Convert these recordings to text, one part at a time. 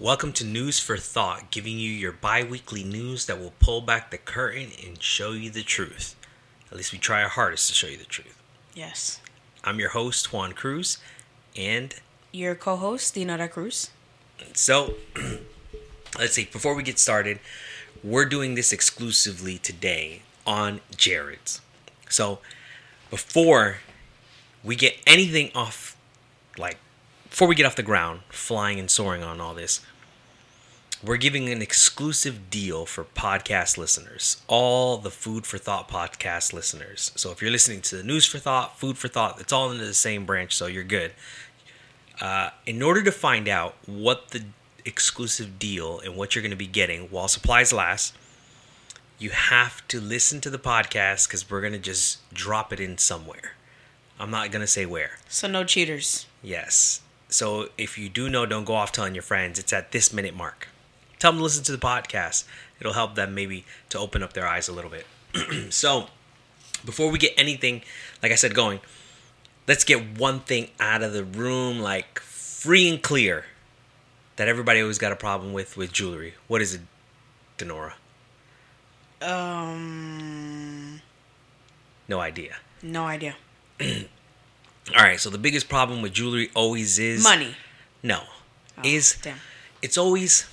Welcome to News for Thought, giving you your bi weekly news that will pull back the curtain and show you the truth. At least we try our hardest to show you the truth. Yes. I'm your host, Juan Cruz, and Your co-host, Dinara Cruz. so let's see, before we get started, we're doing this exclusively today on Jared's. So before we get anything off, like, before we get off the ground, flying and soaring on all this, we're giving an exclusive deal for podcast listeners, all the Food for Thought podcast listeners. So if you're listening to the News for Thought, Food for Thought, it's all into the same branch, so you're good. Uh, in order to find out what the exclusive deal and what you're going to be getting while supplies last, you have to listen to the podcast because we're going to just drop it in somewhere. I'm not going to say where. So no cheaters. Yes. So if you do know, don't go off telling your friends. It's at this minute mark. Tell them to listen to the podcast. It'll help them maybe to open up their eyes a little bit. so before we get anything, like I said, going, let's get one thing out of the room, like free and clear, that everybody always got a problem with with jewelry. What is it, Denora? Um, No idea. no idea. All right. So the biggest problem with jewelry always is Money. No, Oh, is damn. it's always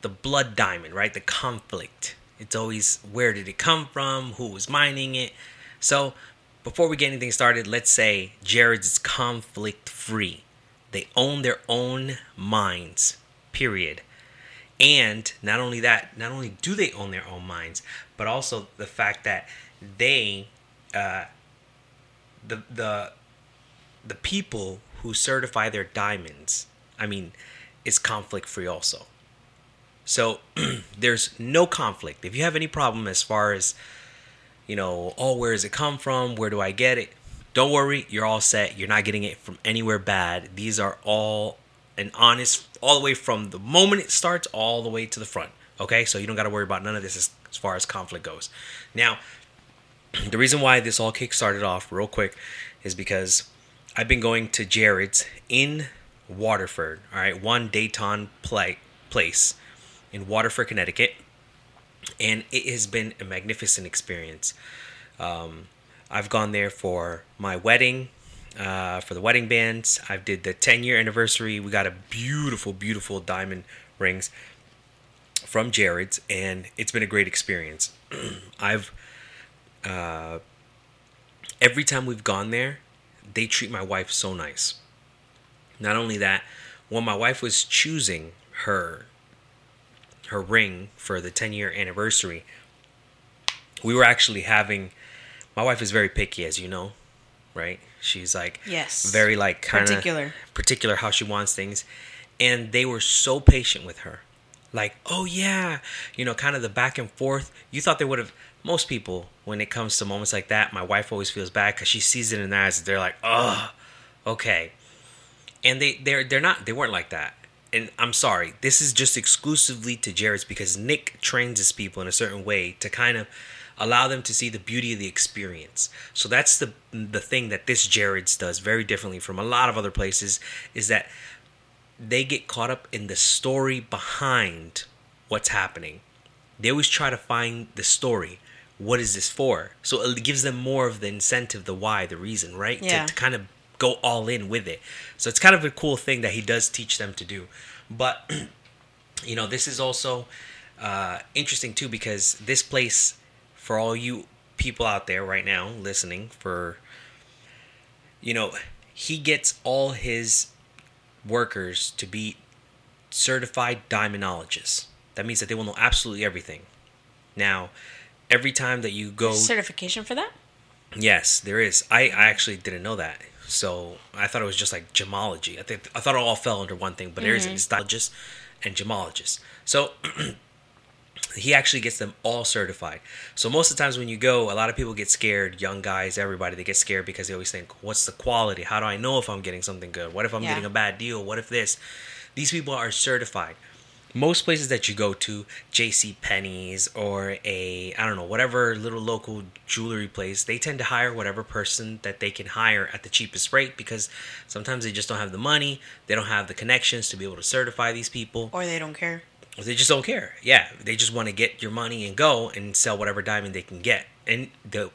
the blood diamond, right? The conflict. It's always where did it come from? Who was mining it? So, before we get anything started, let's say Jared's is conflict free. They own their own mines, period. And not only that, not only do they own their own mines, but also the fact that they, uh, the the the people who certify their diamonds, I mean, is conflict free also. So there's no conflict. If you have any problem as far as, you know, oh, where does it come from? Where do I get it? Don't worry, you're all set. You're not getting it from anywhere bad. These are all an honest, all the way from the moment it starts all the way to the front. Okay, so you don't got to worry about none of this as, as far as conflict goes. Now, the reason why this all kick started off real quick is because I've been going to Jared's in Waterford. All right, one Dayton play, place in Waterford, Connecticut, and it has been a magnificent experience. Um, I've gone there for my wedding, uh, for the wedding bands. I did the 10 year anniversary. We got a beautiful, beautiful diamond rings from Jared's, and it's been a great experience. I've uh, every time we've gone there, they treat my wife so nice. Not only that, when my wife was choosing her her ring for the 10 year anniversary, we were actually having my wife is very picky as you know, right? She's like Yes. very like kind of Particular. particular how she wants things and they were so patient with her like oh yeah you know kind of the back and forth you thought they would have most people when it comes to moments like that my wife always feels bad because she sees it in their eyes they're like oh okay. And they they're they're not they weren't like that. And i'm sorry this is just exclusively to jared's because nick trains his people in a certain way to kind of allow them to see the beauty of the experience. So that's the the thing that this jared's does very differently from a lot of other places is that they get caught up in the story behind what's happening. They always try to find the story what is this for? So it gives them more of the incentive the why the reason right? Yeah. to, to kind of go all in with it. So it's kind of a cool thing that he does teach them to do. But you know this is also uh, interesting too because this place for all you people out there right now listening for you know he gets all his workers to be certified diamondologists that means that they will know absolutely everything. Now every time that you go Certification for that? Yes, there is. I, I actually didn't know that. So I thought it was just like gemology. I think I thought it all fell under one thing, but there is an mm-hmm. histologist and gemologist. So he actually gets them all certified. So most of the times when you go, a lot of people get scared. Young guys, everybody, they get scared because they always think, "What's the quality? How do I know if I'm getting something good? What if I'm Yeah. getting a bad deal? What if this?" These people are certified. Most places that you go to, J.C. Penney's or a I don't know whatever little local jewelry place, they tend to hire whatever person that they can hire at the cheapest rate because sometimes they just don't have the money, they don't have the connections to be able to certify these people, Or they don't care. they just don't care. Yeah, they just want to get your money and go and sell whatever diamond they can get. And the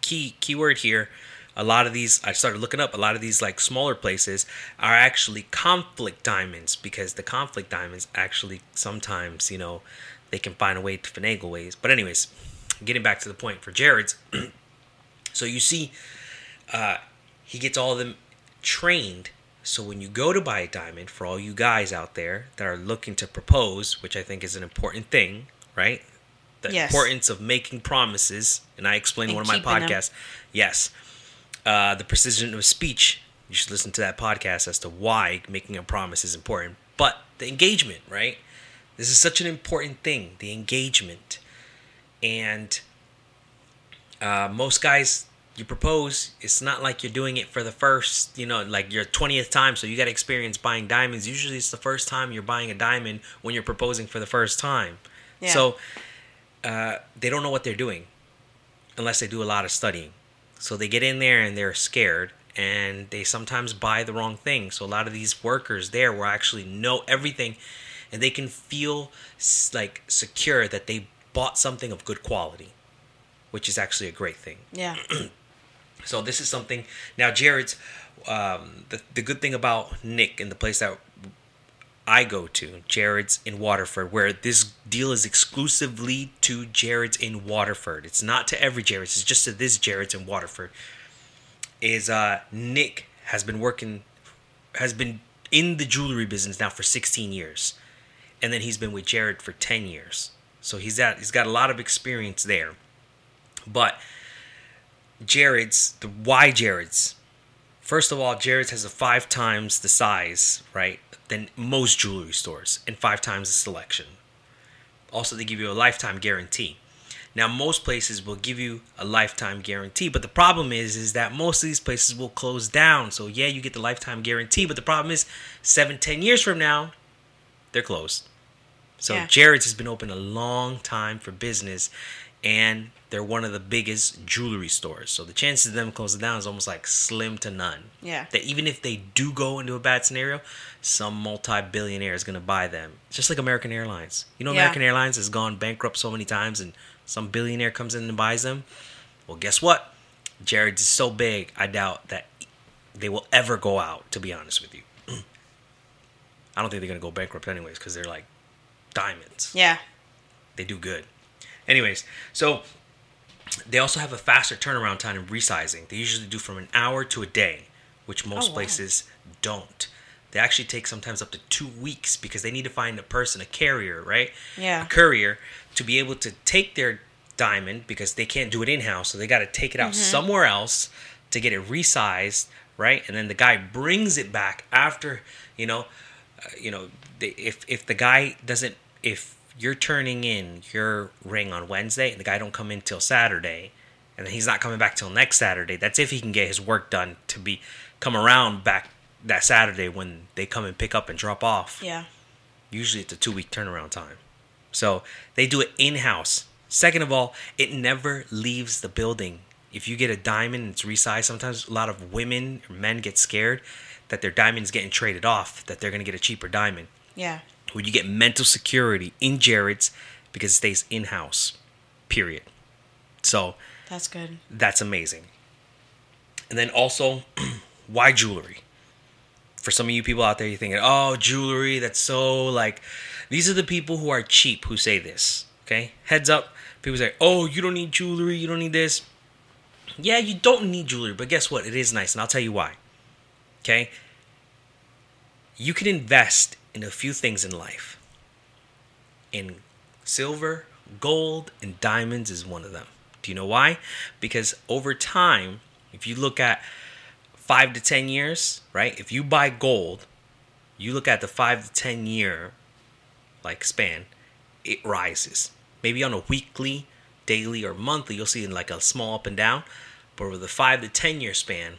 key keyword here a lot of these i started looking up a lot of these like smaller places are actually conflict diamonds because the conflict diamonds actually sometimes you know they can find a way to finagle ways. But anyways getting back to the point for jared's so you see uh, he gets all of them trained. So when you go to buy a diamond for all you guys out there that are looking to propose which i think is an important thing right? The Yes. importance of making promises and i explained And one of my keeping them. podcasts. Yes uh, the precision of speech. You should listen to that podcast as to why making a promise is important. But the engagement right? This is such an important thing the engagement. And uh, most guys you propose it's not like you're doing it for the first you know like your 20th time. So you got experience buying diamonds. Usually it's the first time you're buying a diamond when you're proposing for the first time. Yeah. so uh, they don't know what they're doing unless they do a lot of studying so they get in there and they're scared and they sometimes buy the wrong thing so a lot of these workers there will actually know everything and they can feel like secure that they bought something of good quality which is actually a great thing Yeah. so this is something now Jared's um, the, the good thing about Nick and the place that I go to, Jared's in Waterford, where this deal is exclusively to Jared's in Waterford. It's not to every Jared's, it's just to this Jared's in Waterford. Is uh Nick has been working has been in the jewelry business now for 16 years. And then he's been with Jared for 10 years. So he's at he's got a lot of experience there. But Jared's, the why Jared's. First of all, Jared's has a five times the size, right, than most jewelry stores, and five times the selection. Also, they give you a lifetime guarantee. Now, most places will give you a lifetime guarantee, but the problem is, is that most of these places will close down. So yeah, you get the lifetime guarantee, but the problem is, seven, ten years from now, they're closed. So Yeah. Jared's has been open a long time for business, and they're one of the biggest jewelry stores. So the chances of them closing down is almost like slim to none. Yeah. That even if they do go into a bad scenario, some multi-billionaire is going to buy them. Just like American Airlines. You know, Yeah. American Airlines has gone bankrupt so many times, and some billionaire comes in and buys them. Well, guess what? Jared's is so big, I doubt that they will ever go out. To be honest with you, I don't think they're going to go bankrupt anyways because they're like diamonds Yeah. they do good. Anyways, so they also have a faster turnaround time in resizing. They usually do from an hour to a day, which most Oh, wow. places don't. They actually take sometimes up to two weeks because they need to find a person, a carrier, right? Yeah. A courier to be able to take their diamond because they can't do it in house, so they got to take it out somewhere else to get it resized, right? And then the guy brings it back after, you know, uh, you know, they, if if the guy doesn't, if you're turning in your ring on Wednesday and the guy don't come in till Saturday, and then he's not coming back till next Saturday. That's if he can get his work done to be come around back that Saturday when they come and pick up and drop off. Yeah. Usually it's a two week turnaround time. So they do it in house. Second of all, it never leaves the building. If you get a diamond and it's resized, sometimes a lot of women or men get scared that their diamond's getting traded off, that they're going to get a cheaper diamond. Yeah. When you get mental security in Jared's because it stays in house, period. So That's good. that's amazing. And then also, why jewelry? For some of you people out there, you're thinking, oh, jewelry, that's so like. These are the people who are cheap who say this. Okay? Heads up. People say, oh, you don't need jewelry, you don't need this. Yeah, you don't need jewelry, but guess what? It is nice, and I'll tell you why. Okay? You can invest in a few things in life. In silver, gold, and diamonds is one of them. Do you know why? Because over time, if you look at five to 10 years, right? If you buy gold, you look at the five to 10 year like span, it rises. Maybe on a weekly, daily, or monthly, you'll see in like a small up and down. But over the five to 10 year span,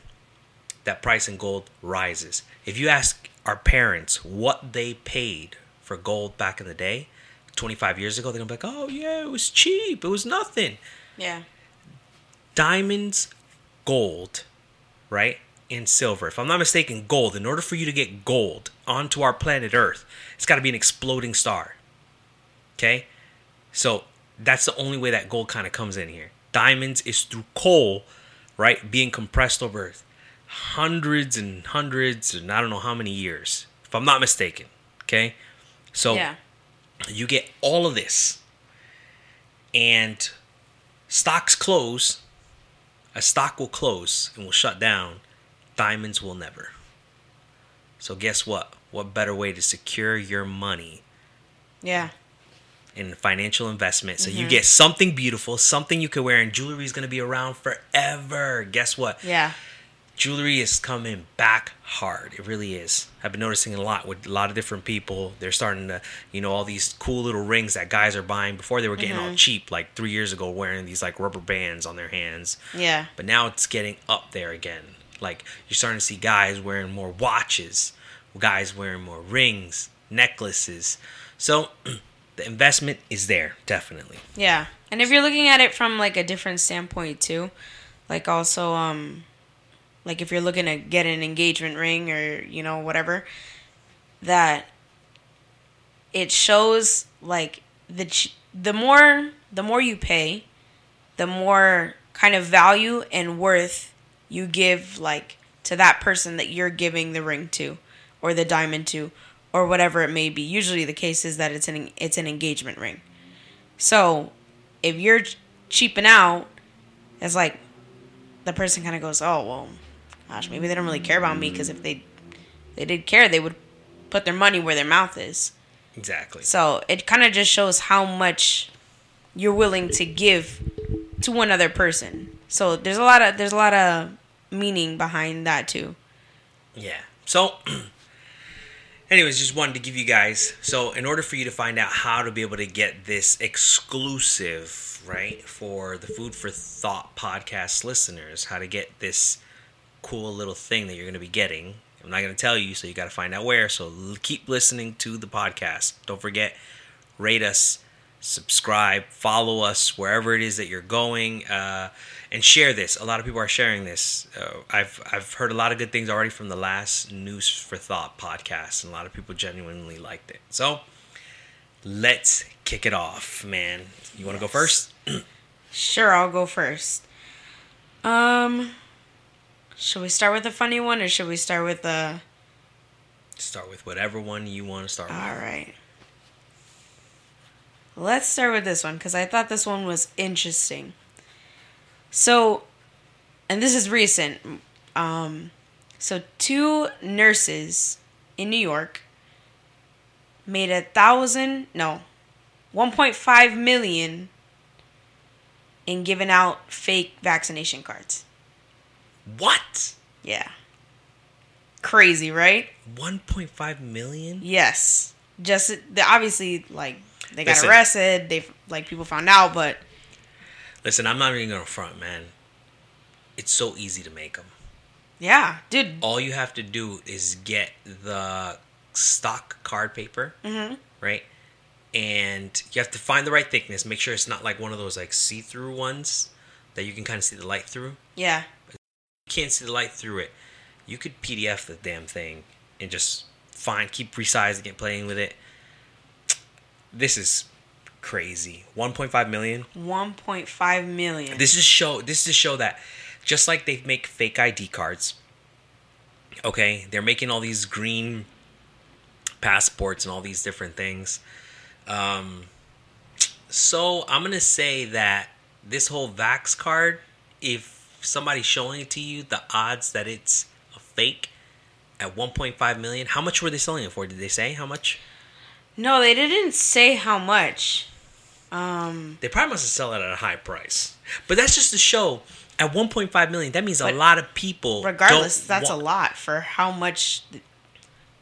that price in gold rises. If you ask our parents what they paid for gold back in the day, 25 years ago, they're gonna be like, oh yeah, it was cheap, it was nothing. Yeah. Diamonds, gold, right? And silver. If I'm not mistaken, gold. In order for you to get gold onto our planet Earth, it's got to be an exploding star. Okay? So that's the only way that gold kind of comes in here. Diamonds is through coal, right? Being compressed over hundreds and hundreds and I don't know how many years, if I'm not mistaken. Okay? So Yeah. you get all of this and stocks close a stock will close and will shut down diamonds will never so guess what what better way to secure your money Yeah. in financial investment so you mm-hmm. get something beautiful something you can wear and jewelry is going to be around forever guess what Yeah. Jewelry is coming back hard. It really is. I've been noticing a lot with a lot of different people. They're starting to, you know, all these cool little rings that guys are buying before they were getting all cheap, like three years ago, wearing these like rubber bands on their hands. Yeah. But now it's getting up there again. Like you're starting to see guys wearing more watches, guys wearing more rings, necklaces. So the investment is there, definitely. Yeah. And if you're looking at it from like a different standpoint too, like also um like if you're looking to get an engagement ring or you know whatever that it shows like the the more the more you pay, the more kind of value and worth you give like to that person that you're giving the ring to or the diamond to or whatever it may be. Usually the case is that it's an it's an engagement ring. So, if you're cheaping out, it's like the person kind of goes, "Oh, well, gosh, maybe they don't really care about me because if they they did care, they would put their money where their mouth is." Exactly. So, it kind of just shows how much you're willing to give to one other person. So, there's a lot of there's a lot of meaning behind that too. Yeah. So, anyways, just wanted to give you guys. So, in order for you to find out how to be able to get this exclusive, right, for the Food for Thought podcast listeners, how to get this cool little thing that you're going to be getting. I'm not going to tell you, so you got to find out where. So, keep listening to the podcast. Don't forget, rate us, subscribe, follow us wherever it is that you're going, uh, and share this. A lot of people are sharing this. Uh, I've I've heard a lot of good things already from the last News for Thought podcast, and a lot of people genuinely liked it. So let's kick it off, man. You want to go first? Sure, I'll go first. Um, should we start with a funny one or should we start with a? Start with whatever one you want to start with. All right. Let's start with this one because I thought this one was interesting. So, and this is recent. Um, so two nurses in New York made a thousand, no, 1.5 million in giving out fake vaccination cards. What? Yeah. Crazy, right? 1.5 million? Yes. Just obviously like they got Listen. arrested. They like people found out, but Listen, I'm not even gonna front, man. It's so easy to make them. yeah, dude. all you have to do is get the stock card paper, Mhm. right? And you have to find the right thickness. Make sure it's not like one of those like see-through ones that you can kind of see the light through. Yeah. Can't see the light through it. You could PDF the damn thing and just find, keep resizing it, playing with it. This is crazy. 1.5 million. 1.5 million. This is show. This is to show that just like they make fake ID cards. Okay, they're making all these green passports and all these different things. Um, so I'm gonna say that this whole Vax card, if somebody's showing it to you, the odds that it's a fake at 1.5 million. How much were they selling it for? Did they say how much? no, they didn't say how much. Um, They probably must have sell it at a high price. But that's just to show at 1.5 million. That means a lot of people. regardless, that's a lot for how much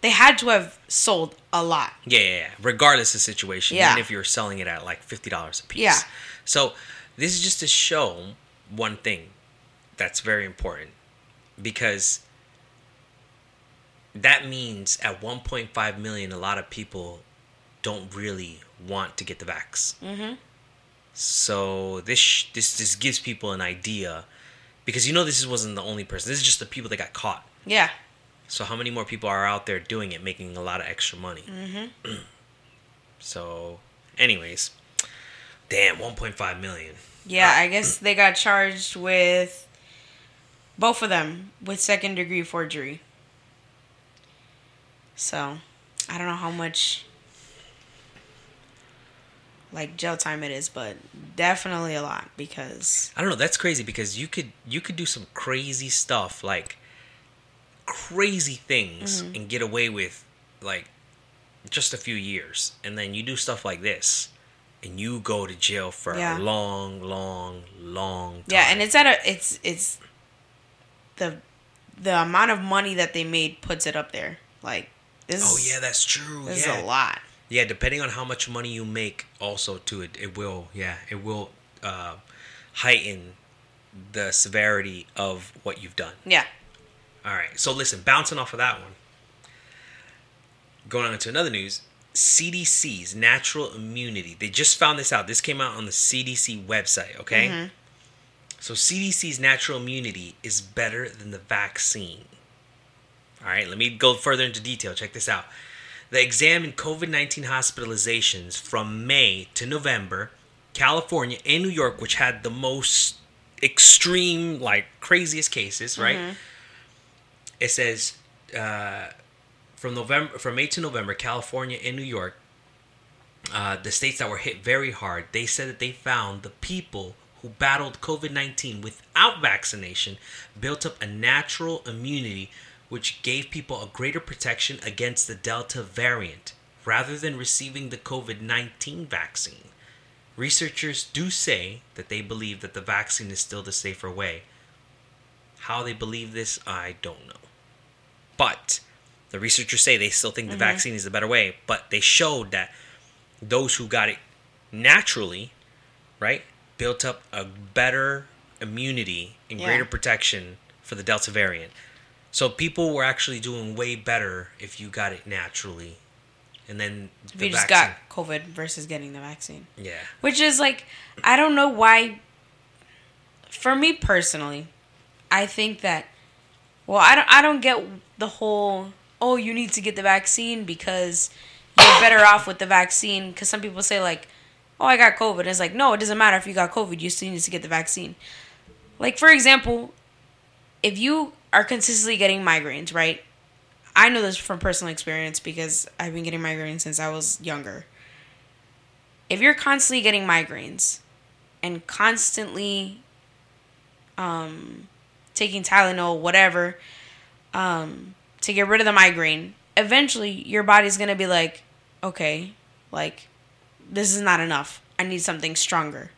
they had to have sold a lot. Yeah, yeah, yeah. Regardless of the situation, Yeah. even if you're selling it at like fifty dollars a piece. Yeah. So this is just to show one thing that's very important because that means at 1.5 million, a lot of people don't really want to get the vax. Mm-hmm. So this this this gives people an idea, because you know this wasn't the only person. This is just the people that got caught. Yeah. So how many more people are out there doing it, making a lot of extra money? Mm-hmm. so, anyways, damn, 1.5 million. Yeah, I guess they got charged with both of them with second degree forgery. So, I don't know how much like jail time it is, but definitely a lot because I don't know. That's crazy because you could you could do some crazy stuff like crazy things Mm-hmm. and get away with like just a few years, and then you do stuff like this, and you go to jail for Yeah. a long, long, long. Time. yeah, and it's at a it's it's the the amount of money that they made puts it up there. Like this oh yeah, that's true. this yeah. is a lot. Yeah, depending on how much money you make, also to it, it will. Yeah, it will uh, heighten the severity of what you've done. Yeah. All right. So listen, bouncing off of that one, going on to another news. CDC's natural immunity. They just found this out. This came out on the CDC website. Okay. So CDC's natural immunity is better than the vaccine. All right. Let me go further into detail. Check this out. They examined COVID 19 hospitalizations from May to November. California and New York, which had the most extreme, like craziest cases, right? It says uh, from November, from May to November, California and New York, uh, the states that were hit very hard, they said that they found the people who battled COVID 19 without vaccination built up a natural immunity which gave people a greater protection against the Delta variant rather than receiving the COVID 19 vaccine. Researchers do say that they believe that the vaccine is still the safer way. How they believe this, I don't know. But the researchers say they still think the mm-hmm. vaccine is the better way, but they showed that those who got it naturally, right, built up a better immunity and Yeah. greater protection for the Delta variant. So people were actually doing way better if you got it naturally. And then the you just vaccine- got COVID versus getting the vaccine. yeah. Which is like, I don't know why. For me personally, I think that, well, I don't, I don't get the whole, oh, you need to get the vaccine because you're better off with the vaccine. Because some people say, like, oh, I got COVID. It's like, no, it doesn't matter if you got COVID, you still need to get the vaccine. Like, for example, if you are consistently getting migraines, right? I know this from personal experience because I've been getting migraines since I was younger if you're constantly getting migraines and constantly um, taking Tylenol, whatever, um, to get rid of the migraine, eventually your body's gonna be like, okay, like this is not enough. I need something stronger.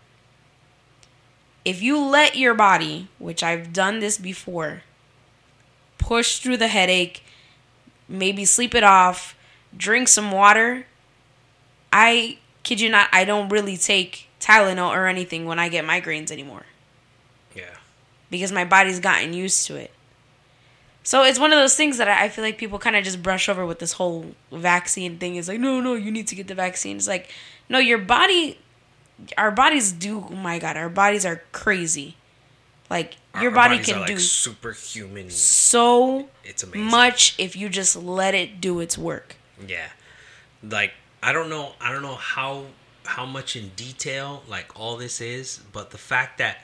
If you let your body, which I've done this before, push through the headache, maybe sleep it off, drink some water, I kid you not, I don't really take Tylenol or anything when I get migraines anymore Yeah. because my body's gotten used to it. So it's one of those things that I feel like people kind of just brush over with this whole vaccine thing. It's like, no, no, you need to get the vaccine. It's like, no, your body, our bodies do. Oh my god, our bodies are crazy. Like your Our body can like, do superhuman. so It's amazing. much if you just let it do its work. Yeah. Like I don't know I don't know how how much in detail like all this is, but the fact that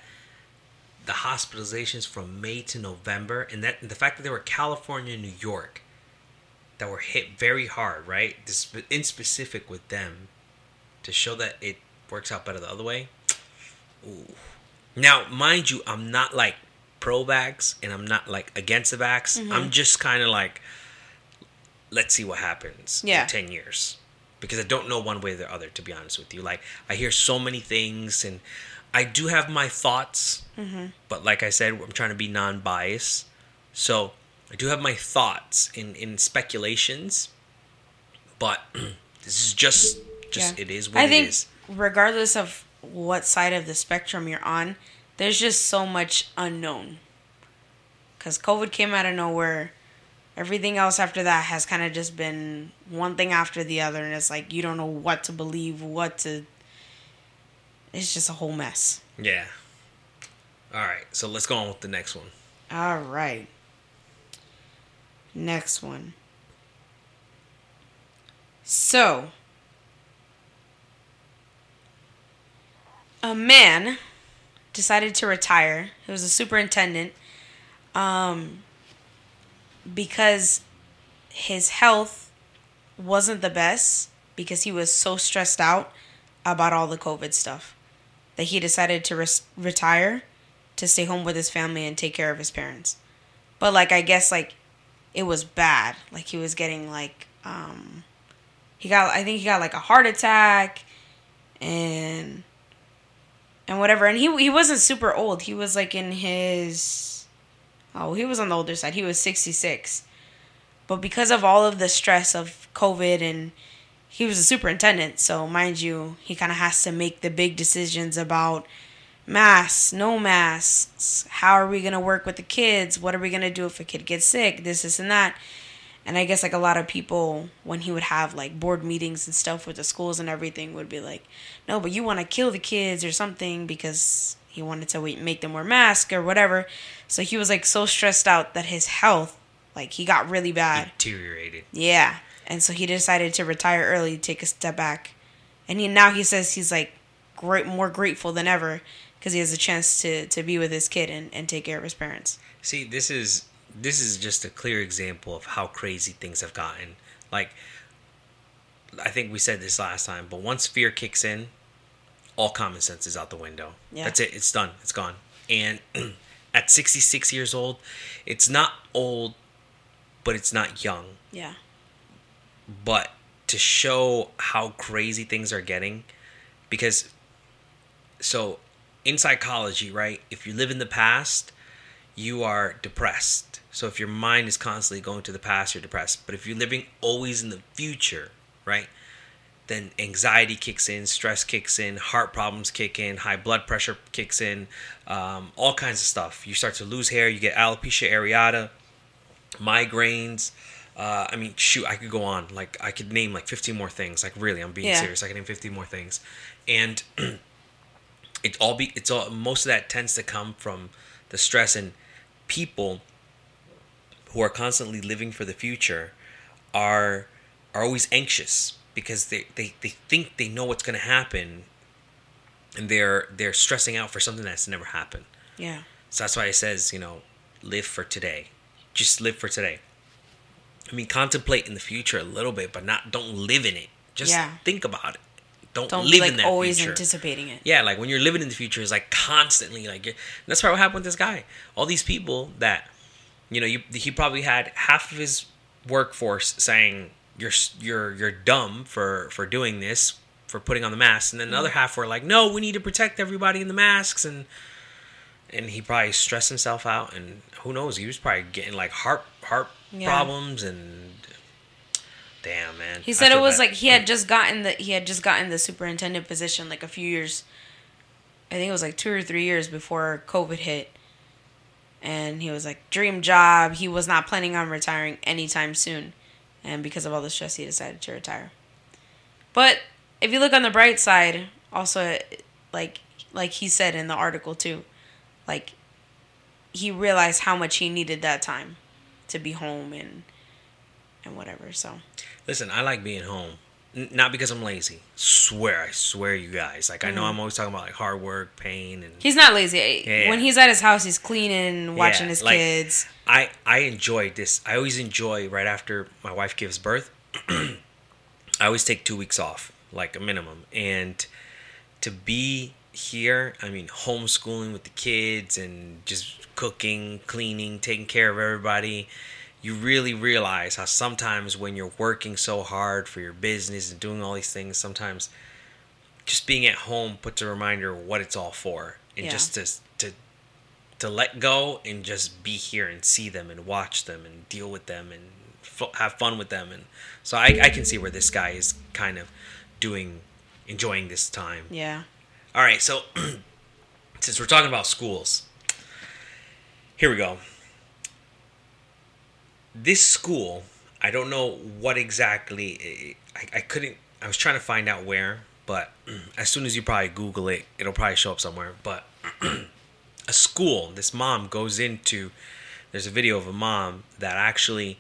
the hospitalizations from May to November and that the fact that there were California and New York that were hit very hard, right? This in specific with them to show that it works out better the other way. Ooh. Now, mind you, I'm not like pro vax and I'm not like against the vax. Mm-hmm. I'm just kind of like let's see what happens Yeah. in 10 years because i don't know one way or the other to be honest with you like i hear so many things and i do have my thoughts but like i said i'm trying to be non-biased so i do have my thoughts in in speculations but this is just just Yeah. it is what I it think is regardless of what side of the spectrum you're on, there's just so much unknown. Cause COVID came out of nowhere. everything else after that has kind of just been one thing after the other and it's like you don't know what to believe what to it's just a whole mess Yeah. All right, so let's go on with the next one. all right next one so a man decided to retire he was a superintendent um because his health wasn't the best because he was so stressed out about all the COVID stuff that he decided to res- retire to stay home with his family and take care of his parents. But like I guess like it was bad. Like he was getting like um he got I think he got like a heart attack and and whatever and he he wasn't super old. He was like in his oh, he was on the older side. He was 66. But because of all of the stress of COVID and he was a superintendent, so mind you, he kind of has to make the big decisions about masks, no masks, how are we going to work with the kids, what are we going to do if a kid gets sick, this, this, and that. And I guess like a lot of people, when he would have like board meetings and stuff with the schools and everything, would be like, no, but you want to kill the kids or something because he wanted to make them wear masks or whatever. So he was like so stressed out that his health, like he got really bad. Deteriorated. Yeah. And so he decided to retire early, take a step back. And he now he says he's like great more grateful than ever because he has a chance to to be with his kid and, and take care of his parents. See, this is this is just a clear example of how crazy things have gotten. Like I think we said this last time, but once fear kicks in, all common sense is out the window. Yeah. That's it. It's done. It's gone. And at 66 years old, it's not old, but it's not young. Yeah. But to show how crazy things are getting, because so in psychology, right? If you live in the past, you are depressed. So if your mind is constantly going to the past, you're depressed. But if you're living always in the future, right? Then anxiety kicks in, stress kicks in, heart problems kick in, high blood pressure kicks in, um, all kinds of stuff. You start to lose hair, you get alopecia areata, migraines. Uh, I mean, shoot, I could go on. Like, I could name like 15 more things. Like, really, I'm being Yeah. serious. I could name 15 more things. And it all be it's all most of that tends to come from the stress and people who are constantly living for the future are are always anxious because they, they, they think they know what's going to happen and they're they're stressing out for something that's never happened. Yeah. so that's why it says you know live for today. Just live for today. I mean contemplate in the future a little bit but not don't live in it. Just Yeah. think about it don't, Don't live like in that always future anticipating it. yeah, like when you're living in the future, it's like constantly like you're, that's probably what happened with this guy. All these people that, you know, you, he probably had half of his workforce saying you're you're you're dumb for for doing this, for putting on the mask, and then another mm-hmm. half were like, no, we need to protect everybody in the masks, and and he probably stressed himself out, and who knows, he was probably getting like heart heart Yeah. problems and. Damn man. He said it was bad. like he had just gotten the he had just gotten the superintendent position like a few years I think it was like 2 or 3 years before COVID hit. And he was like dream job. He was not planning on retiring anytime soon. And because of all the stress he decided to retire. But if you look on the bright side, also like like he said in the article too, like he realized how much he needed that time to be home and and whatever. So Listen, I like being home. N- not because I'm lazy. Swear, I swear you guys. Like I know I'm mm. always talking about like hard work, pain and He's not lazy. Yeah, When he's at his house, he's cleaning, watching Yeah, his like- kids. I I enjoy this. I always enjoy right after my wife gives birth. I always take 2 weeks off, like a minimum. And to be here, I mean homeschooling with the kids and just cooking, cleaning, taking care of everybody. You really realize how sometimes when you're working so hard for your business and doing all these things, sometimes just being at home puts a reminder of what it's all for, and Yeah. just to to to let go and just be here and see them and watch them and deal with them and f- have fun with them. And so I, I can see where this guy is kind of doing, enjoying this time. Yeah. All right, so since we're talking about schools, here we go. This school, I don't know what exactly. I, I couldn't. I was trying to find out where, but as soon as you probably Google it, it'll probably show up somewhere. But a school, this mom goes into. There's a video of a mom that actually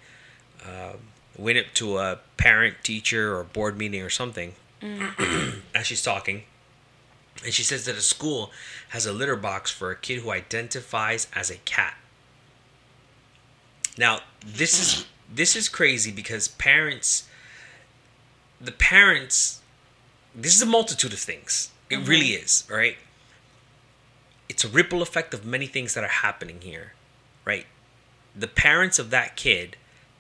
uh, went up to a parent, teacher, or board meeting or something, as she's talking, and she says that a school has a litter box for a kid who identifies as a cat. Now, this is this is crazy because parents the parents this is a multitude of things. It mm-hmm. really is, right? It's a ripple effect of many things that are happening here, right? The parents of that kid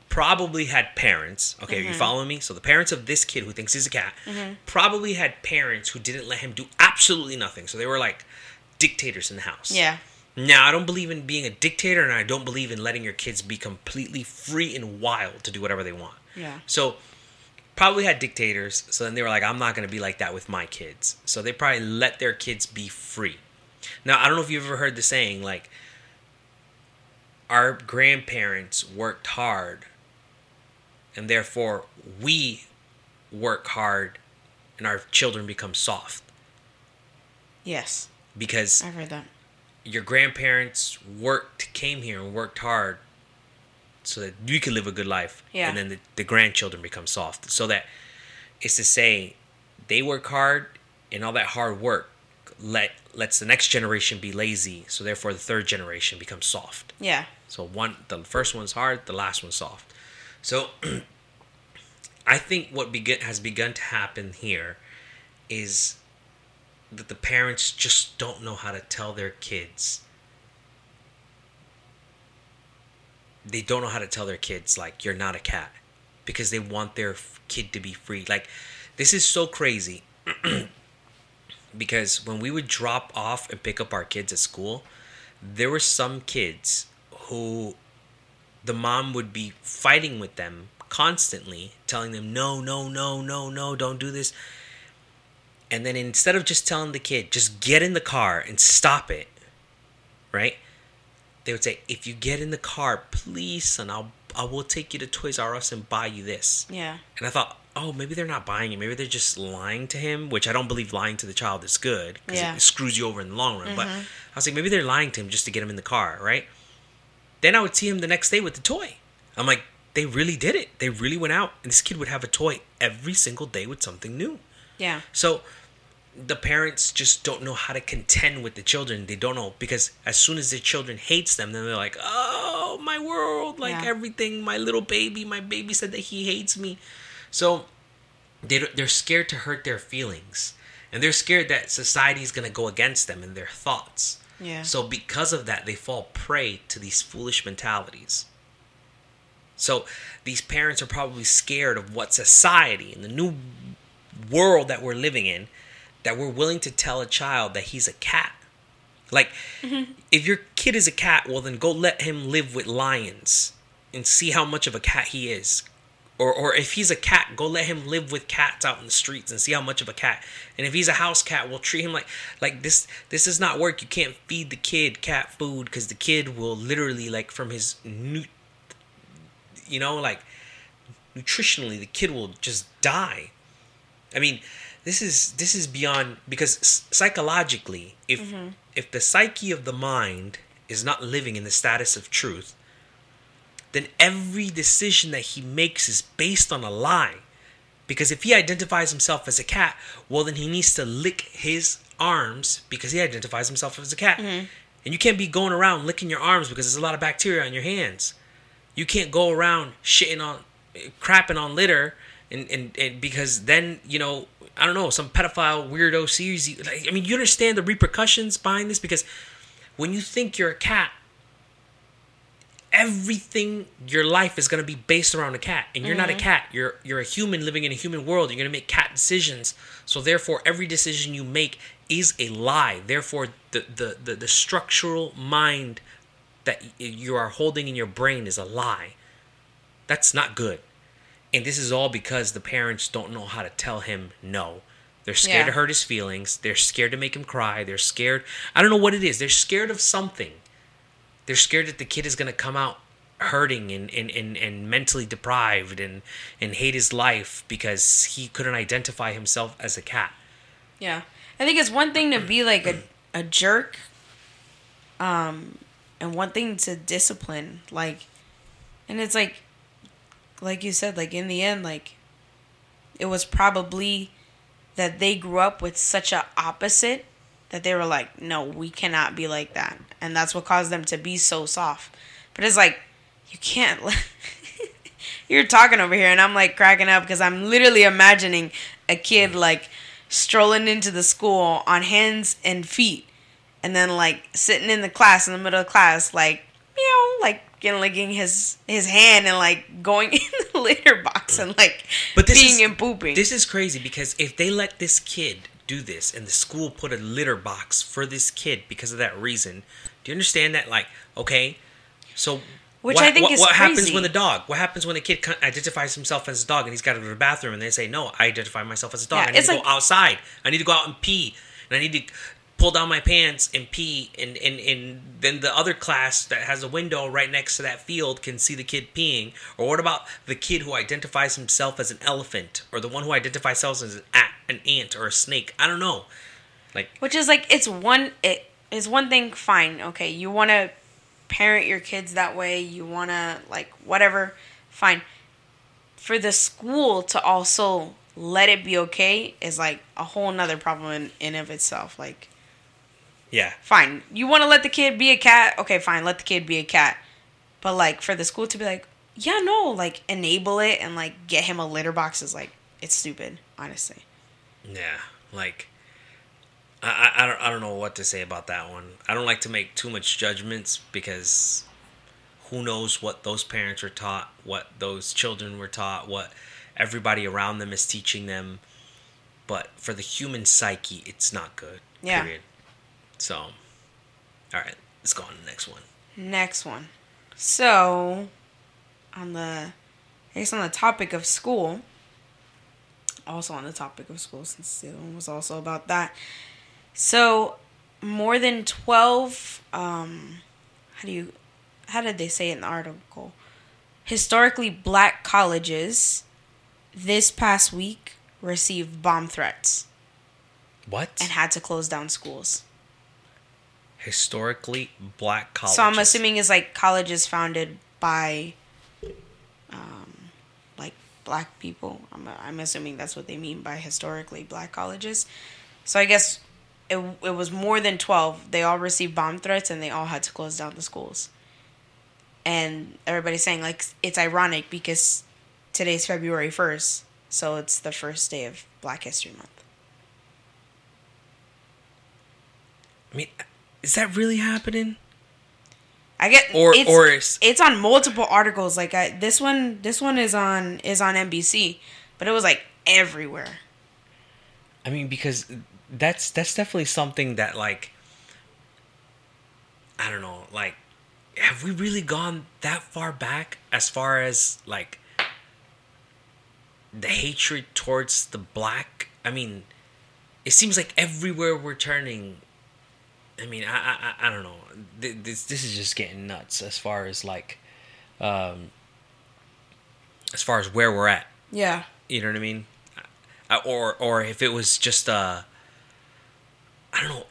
probably had parents. Okay, are you mm-hmm. following me? So the parents of this kid who thinks he's a cat mm-hmm. probably had parents who didn't let him do absolutely nothing. So they were like dictators in the house. Yeah. Now, I don't believe in being a dictator, and I don't believe in letting your kids be completely free and wild to do whatever they want. Yeah. So, probably had dictators. So then they were like, I'm not going to be like that with my kids. So they probably let their kids be free. Now, I don't know if you've ever heard the saying, like, our grandparents worked hard, and therefore we work hard, and our children become soft. Yes. Because I've heard that. Your grandparents worked, came here and worked hard so that you could live a good life. Yeah. And then the, the grandchildren become soft. So that it's to say they work hard and all that hard work let lets the next generation be lazy. So therefore the third generation becomes soft. Yeah. So one the first one's hard, the last one's soft. So I think what begin has begun to happen here is that the parents just don't know how to tell their kids. They don't know how to tell their kids like you're not a cat because they want their kid to be free. Like this is so crazy because when we would drop off and pick up our kids at school, there were some kids who the mom would be fighting with them constantly, telling them, no, no, no, no, no, don't do this. And then instead of just telling the kid, just get in the car and stop it, right? They would say, if you get in the car, please, son, I'll, I will take you to Toys R Us and buy you this. Yeah. And I thought, oh, maybe they're not buying it. Maybe they're just lying to him, which I don't believe lying to the child is good because Yeah. it screws you over in the long run. But mm-hmm. I was like, maybe they're lying to him just to get him in the car, right? Then I would see him the next day with the toy. I'm like, they really did it. They really went out, and this kid would have a toy every single day with something new. Yeah. So the parents just don't know how to contend with the children. They don't know because as soon as the children hates them, then they're like, "Oh, my world, like Yeah. everything, my little baby, my baby said that he hates me." So they they're scared to hurt their feelings. And they're scared that society's going to go against them and their thoughts. Yeah. So because of that, they fall prey to these foolish mentalities. So these parents are probably scared of what society and the new world that we're living in that we're willing to tell a child that he's a cat. Like mm-hmm. if your kid is a cat, well then go let him live with lions and see how much of a cat he is. Or or if he's a cat, go let him live with cats out in the streets and see how much of a cat. And if he's a house cat, we'll treat him like like this this does not work. You can't feed the kid cat food cuz the kid will literally like from his nu- you know like nutritionally the kid will just die i mean this is this is beyond because psychologically if mm-hmm. if the psyche of the mind is not living in the status of truth then every decision that he makes is based on a lie. Because if he identifies himself as a cat well then he needs to lick his arms because he identifies himself as a cat. Mm-hmm. And you can't be going around licking your arms because there's a lot of bacteria on your hands. You can't go around shitting on eh, crapping on litter and, and, and because then you know i don't know some pedophile weirdo you like, i mean you understand the repercussions behind this? Because when you think you're a cat everything your life is going to be based around a cat. And you're not a mm-hmm. cat. You're you're a human living in a human world. You're going to make cat decisions. So therefore every decision you make is a lie. Therefore the the the, the structural mind that you are holding in your brain is a lie. That's not good and this is all because the parents don't know how to tell him no they're scared Yeah. to hurt his feelings they're scared to make him cry they're scared i don't know what it is they're scared of something they're scared that the kid is going to come out hurting and, and, and, and mentally deprived and, and hate his life because he couldn't identify himself as a cat. Yeah. I think it's one thing to be like a, a jerk, um, and one thing to discipline. Like, and it's like, like you said, like in the end, like, it was probably that they grew up with such a opposite that they were like, no, we cannot be like that. And that's what caused them to be so soft. But it's like, you can't. You're talking over here, and I'm like cracking up because I'm literally imagining a kid like strolling into the school on hands and feet, and then like sitting in the class in the middle of class, like meow, like and licking his his hand and like going in the litter box and like But this peeing is, and pooping. This is crazy because if they let this kid do this and the school put a litter box for this kid because of that reason, do you understand that? Like, okay, so. Which what, I think what, is what happens when the dog? What happens when the kid identifies himself as a dog and he's got to go to the bathroom and they say, "No, I identify myself as a dog. Yeah, I need to like- go outside. I need to go out and pee, and I need to pull down my pants and pee." And and and then the other class that has a window right next to that field can see the kid peeing. Or what about the kid who identifies himself as an elephant, or the one who identifies himself as an, an ant or a snake? I don't know. Like, Which is like it's one it is one thing fine. Okay, you want to parent your kids that way, you want to like whatever, fine. For the school to also let it be okay is like a whole nother problem in, in of itself. Like yeah, fine, you want to let the kid be a cat, okay, fine, let the kid be a cat. But like for the school to be like, yeah, no, like enable it and like get him a litter box is like it's stupid, honestly. yeah, like. I, I, I don't I don't know what to say about that one. I don't like to make too much judgments because who knows what those parents were taught, what those children were taught, what everybody around them is teaching them. But for the human psyche, it's not good. Yeah. Period. So, all right, let's go on to the next one. Next one. So, on the, I guess on the topic of school, also on the topic of school, since the other one was also about that. So, more than 12, um, how do you, how did they say it in the article? Historically black colleges this past week received bomb threats What? and had to close down schools. Historically black colleges. So I'm assuming it's like colleges founded by, um, like black people. I'm I'm assuming that's what they mean by historically black colleges. So I guess it it was more than twelve. They all received bomb threats and they all had to close down the schools. And everybody's saying like it's ironic because today's February first, so it's the first day of Black History Month. I mean, is that really happening? I get Or- it's, or is- it's on multiple articles. Like I, this one, this one is on is on NBC, but it was like everywhere. I mean, because that's that's definitely something that like I don't know, like have we really gone that far back as far as like the hatred towards the black? I mean, it seems like everywhere we're turning. I mean, I I, I- I don't know. This this is just getting nuts as far as like, um, as far as where we're at. Yeah, You know what I mean? Uh, Or or if it was just uh I don't know,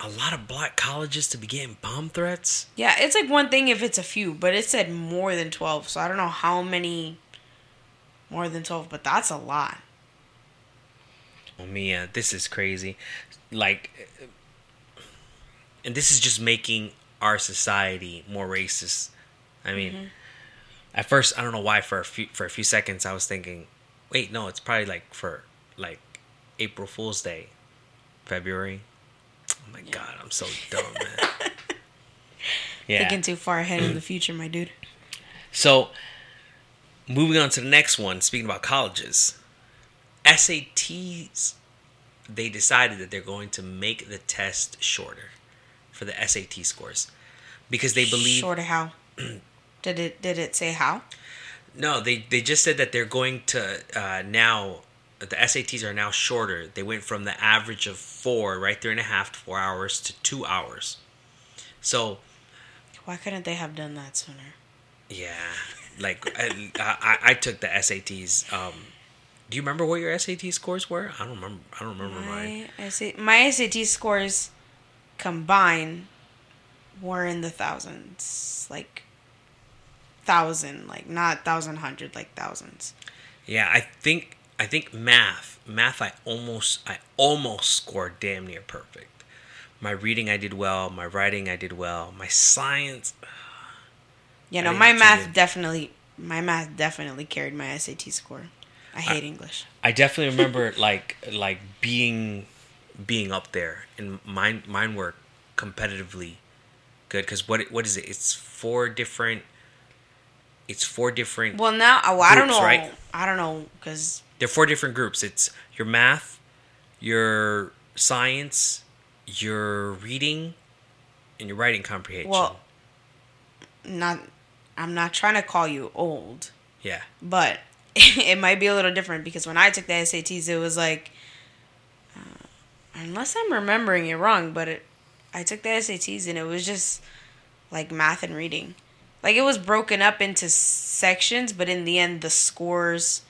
a lot of black colleges to be getting bomb threats. yeah. It's like one thing if it's a few, but it said more than twelve. So I don't know how many more than twelve, but that's a lot. Oh yeah, this is crazy. Like and this is just making our society more racist. I mean, mm-hmm. at first I don't know why for a few for a few seconds I was thinking, wait, no, it's probably like for like April Fool's Day, February. Oh my god, I'm so dumb, man. Yeah. Thinking too far ahead in the future, my dude. So, moving on to the next one, speaking about colleges, SATs, they decided that they're going to make the test shorter for the SAT scores because they believe. Shorter how? did it did it say how? No, they, they just said that they're going to uh, now. The SATs are now shorter. They went from the average of four, right, three and a half to four hours to two hours. So, Why couldn't they have done that sooner? Yeah, like I, I, I took the SATs. Um, do you remember what your SAT scores were? I don't remember. I don't remember mine. My SAT, my SAT scores combined were in the thousands, like thousand, like not thousand hundred, like thousands. Yeah, I think I think math, math. I almost I almost scored damn near perfect. My reading I did well. My writing I did well. My science. You I know, my math good. definitely, my math definitely carried my SAT score. I hate English. I definitely remember like like being being up there, and mine mine were competitively good because what what is it? It's four different. It's four different. Well, now oh, I don't know. right? I don't know because They're four different groups. It's your math, your science, your reading, and your writing comprehension. well, not. I'm not trying to call you old, yeah. but it might be a little different because when I took the SATs, it was like, unless I'm remembering it wrong, but it, I took the SATs and it was just like math and reading. Like it was broken up into sections, but in the end, the scores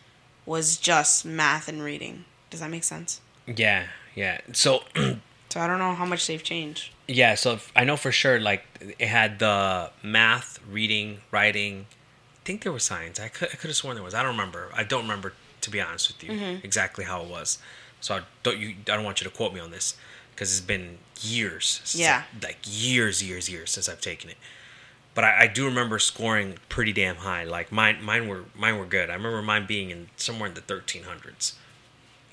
was just math and reading. Does that make sense? Yeah, yeah. So So I don't know how much they've changed. yeah, so if- I know for sure like it had the math, reading, writing. I think there was science. I could I could have sworn there was. I don't remember. I don't remember to be honest with you Mm-hmm. exactly how it was. So I don't you I don't want you to quote me on this because it's been years. Since Yeah. I- like years, years, years since I've taken it. But I, I do remember scoring pretty damn high. Like mine, mine were mine were good. I remember mine being in somewhere in the thirteen hundreds.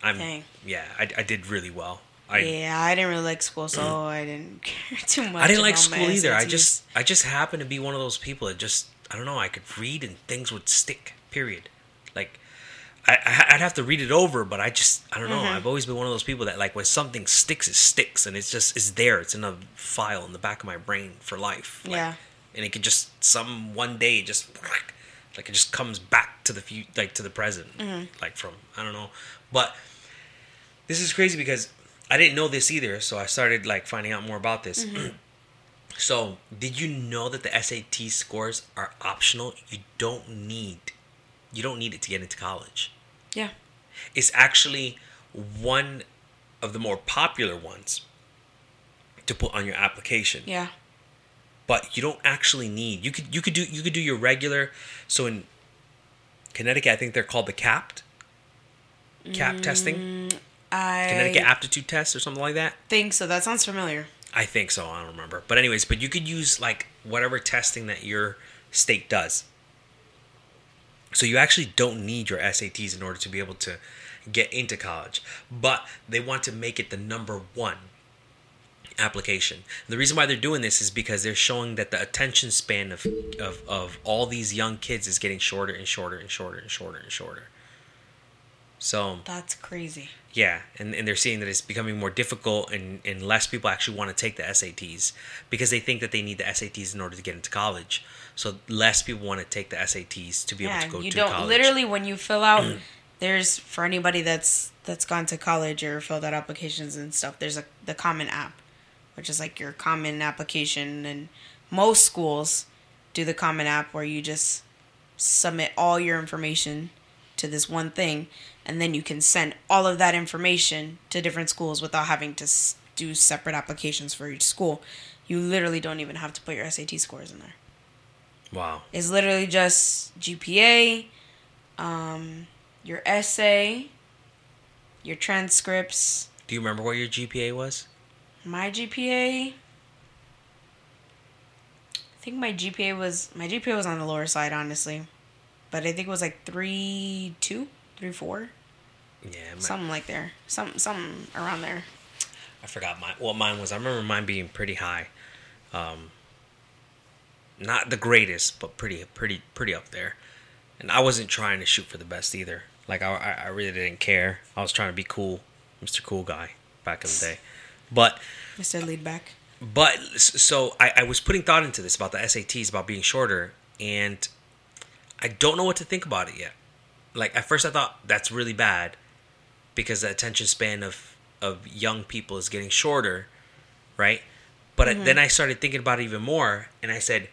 I'm Dang. yeah. I, I did really well. I yeah, I didn't really like school, so I didn't care too much. I didn't like school either. I just I just happened to be one of those people that just I don't know. I could read and things would stick. Period. Like I I'd have to read it over, but I just I don't know. Mm-hmm. I've always been one of those people that like when something sticks, it sticks, and it's just it's there. It's in a file in the back of my brain for life. Like, Yeah. And it could just some one day just like it just comes back to the few like to the present Mm-hmm. like from I don't know, but this is crazy because I didn't know this either, so I started like finding out more about this. Mm-hmm. so, did you know that the SAT scores are optional? You don't need you don't need it to get into college. yeah. It's actually one of the more popular ones to put on your application. Yeah. But you don't actually need. You could you could do you could do your regular so in Connecticut I think they're called the CAPT CAP Mm. testing. I Connecticut aptitude test or something like that. think so. That sounds familiar. I think so. I don't remember. But anyways, but you could use like whatever testing that your state does. So you actually don't need your SATs in order to be able to get into college, but they want to make it the number one application. The reason why they're doing this is because they're showing that the attention span of of, of all these young kids is getting shorter and shorter and shorter and shorter and shorter. So That's crazy. yeah, and, and they're seeing that it's becoming more difficult and, and less people actually want to take the SATs because they think that they need the SATs in order to get into college. So less people want to take the SATs to be able Yeah, to go you to don't college. literally when you fill out. Mm. there's for anybody that's that's gone to college or filled out applications and stuff. There's a the Common App, which is like your common application, and most schools do the Common App where you just submit all your information to this one thing, and then you can send all of that information to different schools without having to s- do separate applications for each school. You literally don't even have to put your SAT scores in there. Wow. It's literally just GPA, um, your essay, your transcripts. Do you remember what your GPA was? My GPA. I think my GPA was my GPA was on the lower side, honestly, but I think it was like three two, three four, Yeah, my, something like there, some something around there. I forgot mine. What mine was. I remember mine being pretty high. Um, not the greatest, but pretty, pretty, pretty up there. And I wasn't trying to shoot for the best either. Like I, I- really didn't care. I was trying to be cool, Mr. Cool Guy, back in the day. But Mr. Leadback. But so I, I was putting thought into this about the SATs about being shorter, and I don't know what to think about it yet. Like at first, I thought that's really bad because the attention span of of young people is getting shorter, right? But I- mm-hmm. then I started thinking about it even more, and I said,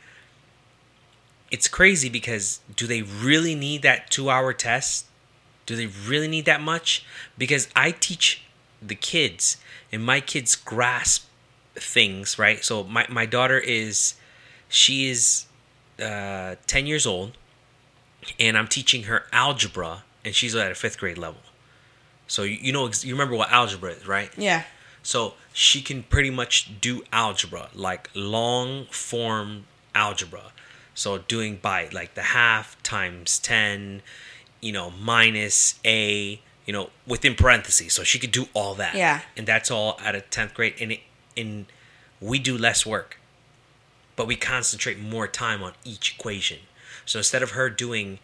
it's crazy because do they really need that two hour test? Do they really need that much? Because I teach the kids and my kids grasp things, right? So my, my daughter is, she is uh, 10 years old and I'm teaching her algebra and she's at a fifth grade level. So you, you know, you remember what algebra is, right? Yeah. So she can pretty much do algebra, like long form algebra. So doing by like the half times 10, you know, minus a, you know, within parentheses. So she could do all that. Yeah. And that's all at a 10th grade. And, it, and we do less work, but we concentrate more time on each equation. So instead of her doing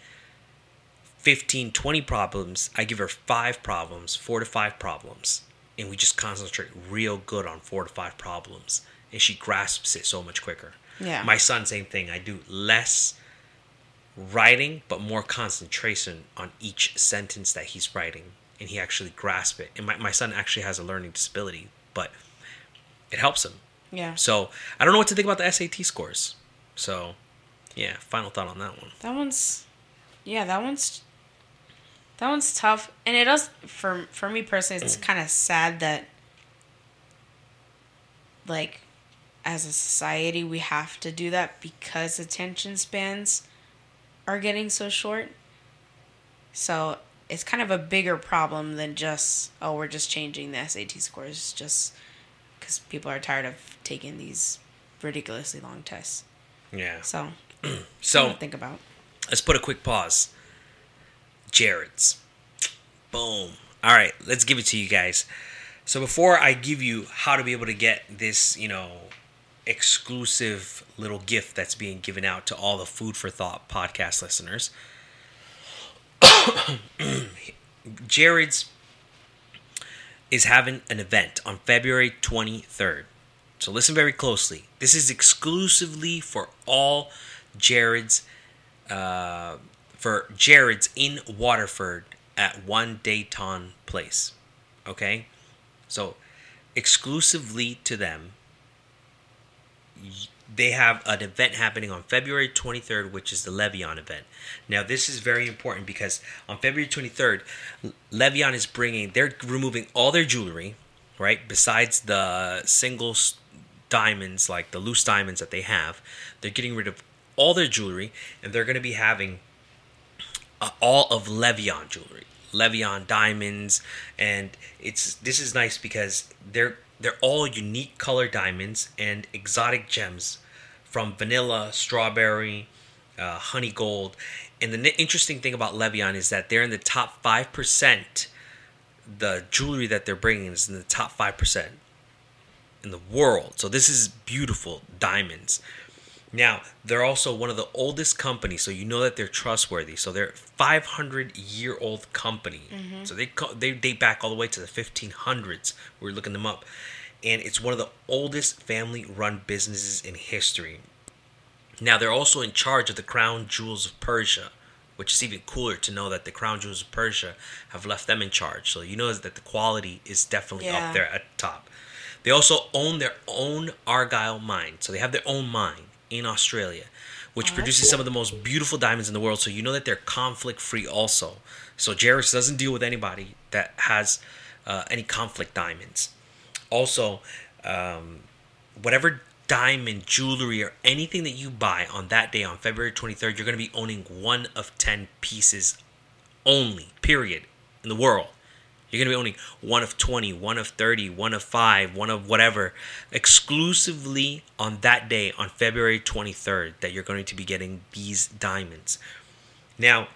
15, 20 problems, I give her five problems, four to five problems. And we just concentrate real good on four to five problems. And she grasps it so much quicker. Yeah. My son, same thing. I do less writing, but more concentration on each sentence that he's writing. And he actually grasps it. And my, my son actually has a learning disability, but it helps him. Yeah. So I don't know what to think about the SAT scores. So, yeah, final thought on that one. That one's, yeah, that one's, that one's tough, and it does for for me personally. It's kind of sad that, like, as a society, we have to do that because attention spans are getting so short. So it's kind of a bigger problem than just oh we're just changing the SAT scores just because people are tired of taking these ridiculously long tests. Yeah. So So think about. let's put a quick pause. Jared's. Boom. All right, let's give it to you guys. So before I give you how to be able to get this, you know, exclusive little gift that's being given out to all the Food for Thought podcast listeners, Jared's is having an event on February 23rd. So listen very closely. This is exclusively for all Jared's uh, for Jared's in Waterford at One Dayton Place. Okay? So exclusively to them they have an event happening on February 23rd, which is the Le Vian event. Now, this is very important because on February 23rd, Le Vian is bringing, they're removing all their jewelry, right? Besides the single diamonds, like the loose diamonds that they have, they're getting rid of all their jewelry and they're going to be having uh, all of Le Vian jewelry, Le Vian diamonds, and it's this is nice because they're they're all unique color diamonds and exotic gems from vanilla, strawberry, uh, honey gold. And the interesting thing about Le Vian is that they're in the top five percent. The jewelry that they're bringing is in the top five percent in the world. So this is beautiful diamonds. Now, they're also one of the oldest companies, so you know that they're trustworthy. So they're a 500 year old company. Mm-hmm. So they they date back all the way to the 1500s. We are looking them up. And it's one of the oldest family run businesses in history. Now, they're also in charge of the crown jewels of Persia, which is even cooler to know that the crown jewels of Persia have left them in charge. So you know that the quality is definitely Yeah. up there at the top. They also own their own Argyle mine. So they have their own mine in Australia, which Oh, produces that's some of the most beautiful diamonds in the world. So you know that they're conflict free also. So Jared's doesn't deal with anybody that has uh, any conflict diamonds. Also, um, whatever diamond jewelry or anything that you buy on that day on February 23rd, you're going to be owning one of 10 pieces only, period, in the world. You're going to be owning one of 20, one of 30, one of 5, one of whatever, exclusively on that day, on February 23rd, that you're going to be getting these diamonds. Now,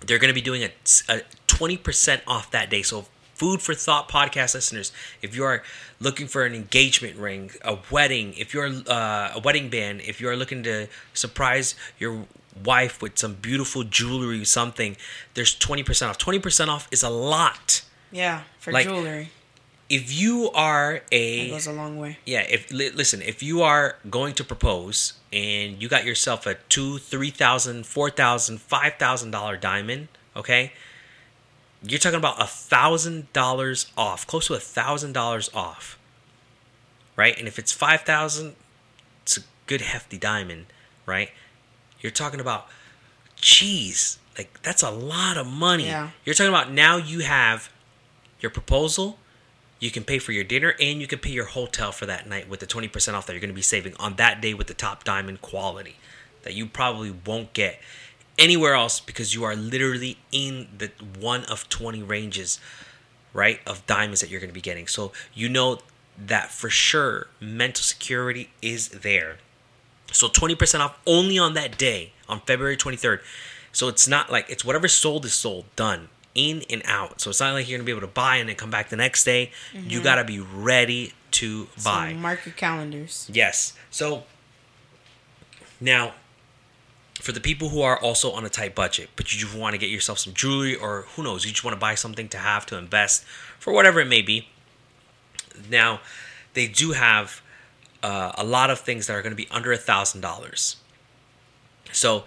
they're going to be doing a, a 20% off that day. So, Food for Thought podcast listeners, if you are looking for an engagement ring, a wedding, if you're uh, a wedding band, if you are looking to surprise your wife with some beautiful jewelry, something, there's 20% off. 20% off is a lot. Yeah, for Like- jewelry. If you are a goes a long way. yeah, if li- listen, if you are going to propose and you got yourself a two, three thousand, four thousand, five thousand dollar diamond, okay, you're talking about a thousand dollars off, close to a thousand dollars off, right? And if it's five thousand, it's a good hefty diamond, right? You're talking about, geez, like that's a lot of money. Yeah. You're talking about now you have your proposal, you can pay for your dinner, and you can pay your hotel for that night with the 20% off that you're going to be saving on that day with the top diamond quality that you probably won't get anywhere else because you are literally in the one of 20 ranges, right, of diamonds that you're going to be getting. So you know that for sure mental security is there. So 20% off only on that day on February 23rd. So it's not like it's whatever sold is sold, done, in and out. So it's not like you're gonna be able to buy and then come back the next day. You gotta be ready to buy. So mark your calendars. Yes. So now, for the people who are also on a tight budget, but you just want to get yourself some jewelry or who knows, you just want to buy something to have to invest for whatever it may be. Now, they do have uh, a lot of things that are going to be under a thousand dollars. So,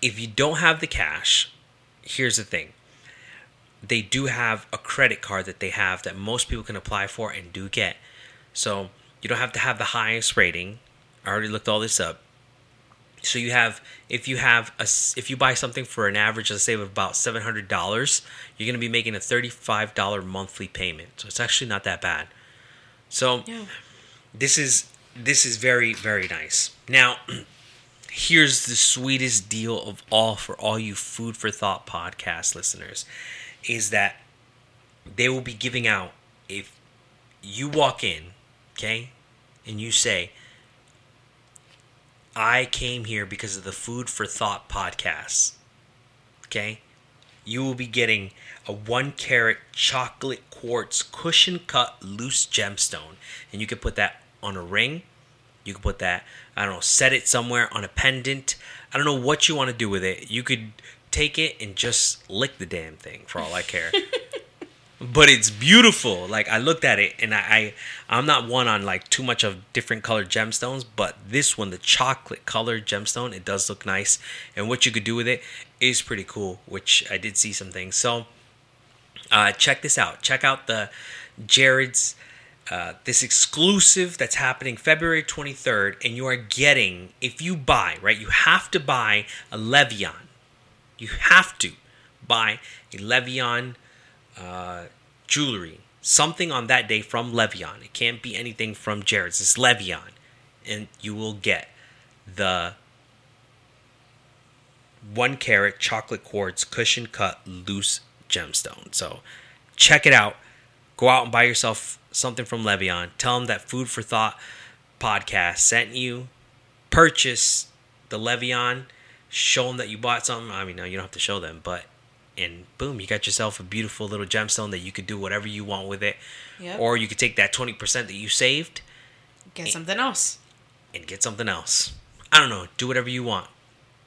if you don't have the cash, here's the thing. They do have a credit card that they have that most people can apply for and do get. So you don't have to have the highest rating. I already looked all this up. So you have if you have a if you buy something for an average let's say of about seven hundred dollars, you're gonna be making a thirty five dollar monthly payment. So it's actually not that bad. So Yeah. this is this is very very nice. Now, here's the sweetest deal of all for all you food for thought podcast listeners is that they will be giving out if you walk in, okay, and you say I came here because of the Food for Thought podcast. Okay? You will be getting a one carat chocolate quartz cushion cut loose gemstone. And you can put that on a ring. You can put that, I don't know, set it somewhere on a pendant. I don't know what you want to do with it. You could take it and just lick the damn thing for all I care. but it's beautiful. Like I looked at it and I, I I'm not one on like too much of different colored gemstones, but this one, the chocolate colored gemstone, it does look nice. And what you could do with it is pretty cool, which I did see some things. So uh, check this out. Check out the Jared's uh, this exclusive that's happening February 23rd, and you are getting if you buy right, you have to buy a Le Vian. You have to buy a Le Vian uh, jewelry, something on that day from Le Vian. It can't be anything from Jared's. It's Le Vian, and you will get the one carat chocolate quartz cushion cut loose gemstone. So check it out. Go out and buy yourself something from Le Vian. Tell them that Food for Thought podcast sent you. Purchase the Le Vian. Show them that you bought something. I mean, no, you don't have to show them, but and boom, you got yourself a beautiful little gemstone that you could do whatever you want with it. Yep. Or you could take that 20% that you saved Get something else. and get something else. I don't know. Do whatever you want.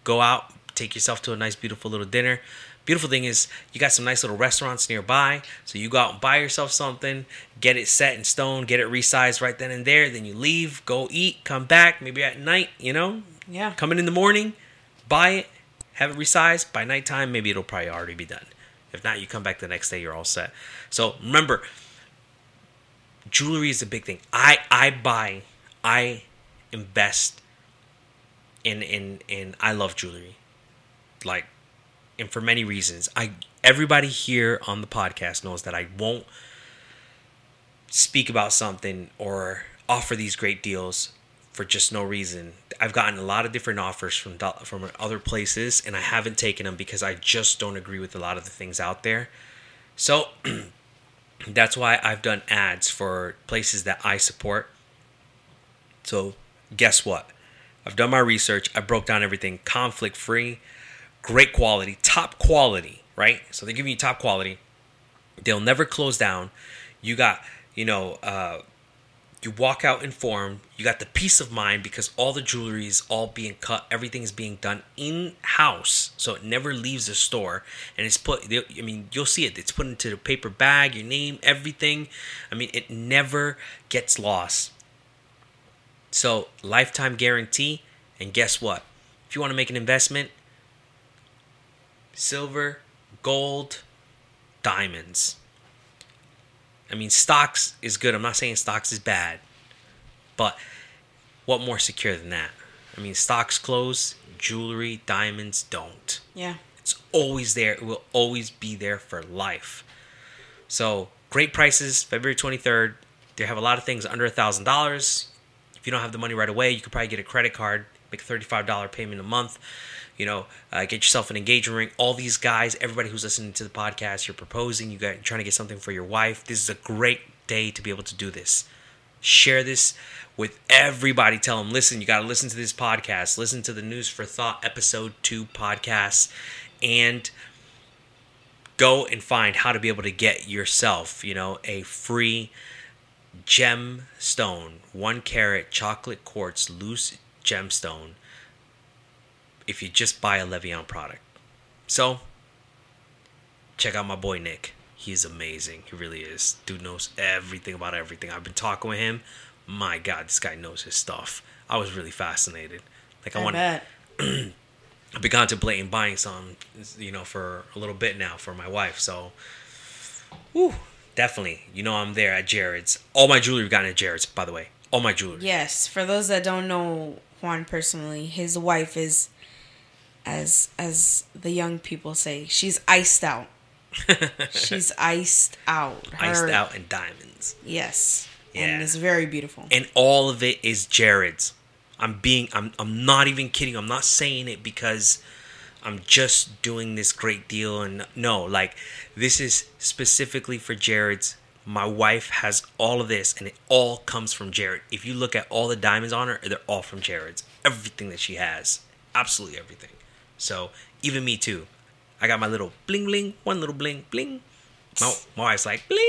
Go out, take yourself to a nice, beautiful little dinner. Beautiful thing is, you got some nice little restaurants nearby. So you go out and buy yourself something, get it set in stone, get it resized right then and there. Then you leave, go eat, come back, maybe at night, you know? Yeah. Come in in the morning, buy it, have it resized. By nighttime, maybe it'll probably already be done. If not, you come back the next day, you're all set. So remember, jewelry is a big thing. I I buy, I invest in in in. I love jewelry, like, and for many reasons. I everybody here on the podcast knows that I won't speak about something or offer these great deals for just no reason. I've gotten a lot of different offers from from other places, and I haven't taken them because I just don't agree with a lot of the things out there. So that's why I've done ads for places that I support. So guess what? I've done my research. I broke down everything conflict free, great quality, top quality, right? So they're giving you top quality. They'll never close down. You got, you know, uh, you walk out informed. You got the peace of mind because all the jewelry is all being cut. Everything is being done in house, so it never leaves the store. And it's put. I mean, you'll see it. It's put into the paper bag, your name, everything. I mean, it never gets lost. So lifetime guarantee. And guess what? If you want to make an investment, silver, gold, diamonds. I mean, stocks is good. I'm not saying stocks is bad, but what more secure than that? I mean, stocks close, jewelry, diamonds don't. Yeah. It's always there. It will always be there for life. So great prices, February 23rd. They have a lot of things under a thousand dollars. If you don't have the money right away, you could probably get a credit card, make a $35 payment a month. You know, uh, get yourself an engagement ring. All these guys, everybody who's listening to the podcast, you're proposing, you got trying to get something for your wife. This is a great day to be able to do this. Share this with everybody. Tell them, listen, you got to listen to this podcast. Listen to the News for Thought episode two podcast, and go and find how to be able to get yourself, you know, a free gemstone, one carat chocolate quartz loose gemstone if you just buy a Le Vian product. So, check out my boy Nick. He's amazing. He really is. Dude knows everything about everything. I've been talking with him. My God, this guy knows his stuff. I was really fascinated. Like I, I want. I've been contemplating buying some, you know, for a little bit now for my wife. So, whew, definitely. You know, I'm there at Jared's. All my jewelry got at Jared's, by the way. All my jewelry. Yes, for those that don't know Juan personally, his wife is as as the young people say, she's iced out. she's iced out. Iced out in diamonds. Yes. Yeah. And it's very beautiful. and all of it is Jared's. I'm being I'm I'm not even kidding. I'm not saying it because I'm just doing this great deal and no, like this is specifically for Jared's. My wife has all of this and it all comes from Jared. If you look at all the diamonds on her, they're all from Jared's. Everything that she has. Absolutely everything. So, even me too. I got my little bling bling, one little bling bling. My, my wife's like bling.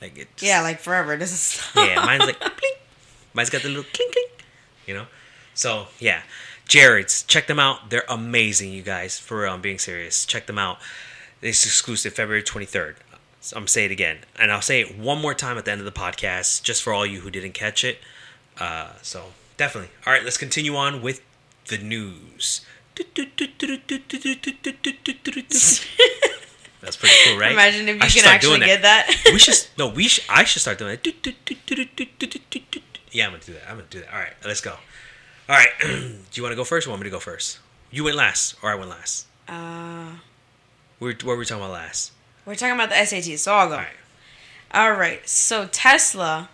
Like it just- yeah, like forever. This is yeah, mine's like bling. Mine's got the little clink clink. You know? So yeah. Jared's, check them out. They're amazing, you guys. For real, I'm being serious. Check them out. It's exclusive February 23rd. So I'm say it again. And I'll say it one more time at the end of the podcast, just for all you who didn't catch it. Uh, so definitely. All right, let's continue on with the news. That's pretty cool, right? Imagine if you can actually get that. we should no we should i should start doing that yeah i'm gonna do that i'm gonna do that all right let's go all right do you want to go first or want me to go first you went last or i went last uh, we were, what were we talking about last we're talking about the SAT, so I'll go. all right All right. So Tesla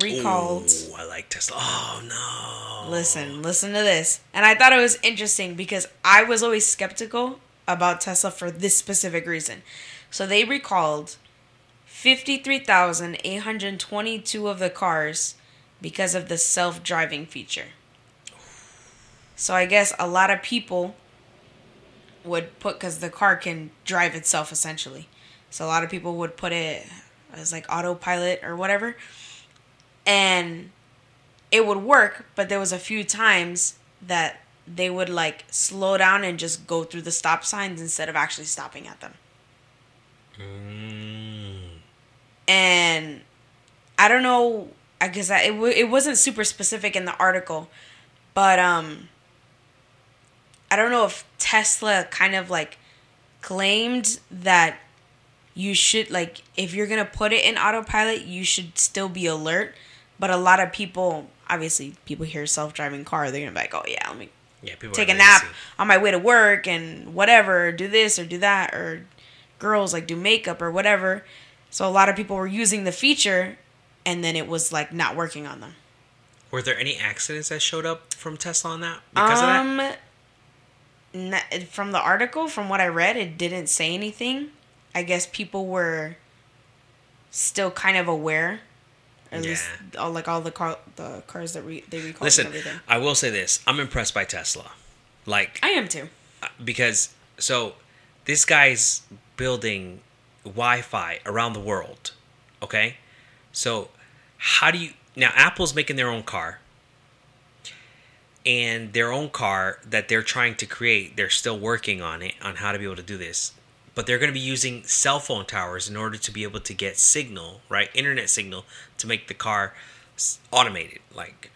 recalled. Ooh, i like tesla oh no Listen, listen to this. And I thought it was interesting because I was always skeptical about Tesla for this specific reason. So they recalled 53,822 of the cars because of the self driving feature. So I guess a lot of people would put, because the car can drive itself essentially. So a lot of people would put it as like autopilot or whatever. And it would work, but there was a few times that they would like slow down and just go through the stop signs instead of actually stopping at them. Mm. And I don't know. I guess I, it w- it wasn't super specific in the article, but um, I don't know if Tesla kind of like claimed that you should like if you're gonna put it in autopilot, you should still be alert. But a lot of people, obviously, people hear self driving car, they're gonna be like, oh yeah, let me yeah people take a nap on my way to work and whatever, do this or do that, or girls like do makeup or whatever. So a lot of people were using the feature and then it was like not working on them. were there any accidents that showed up from tesla on that because of that um, from the article, from what I read, it didn't say anything. I guess people were still kind of aware. At least all like all the car the cars that re- they recall. listen and everything. i will say this i'm impressed by tesla like I am too. Uh, because so this guy's building Wi-Fi around the world. Okay, so how do you now? Apple's making their own car, and their own car that they're trying to create. They're still working on it on how to be able to do this. But they're going to be using cell phone towers in order to be able to get signal, right? Internet signal to make the car automated, like,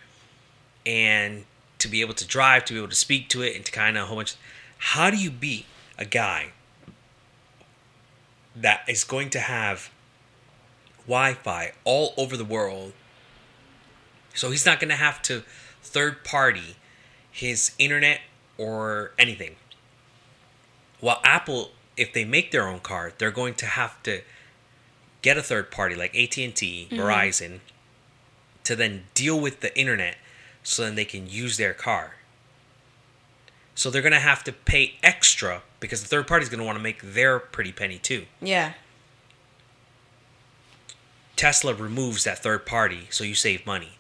and to be able to drive, to be able to speak to it, and to kind of a whole bunch. How do you beat a guy that is going to have Wi-Fi all over the world? So he's not going to have to third party his internet or anything. While Apple, if they make their own car, they're going to have to get a third party like AT&T, mm-hmm. Verizon to then deal with the internet so then they can use their car. So they're going to have to pay extra because the third party is going to want to make their pretty penny too. Yeah. Tesla removes that third party, so you save money.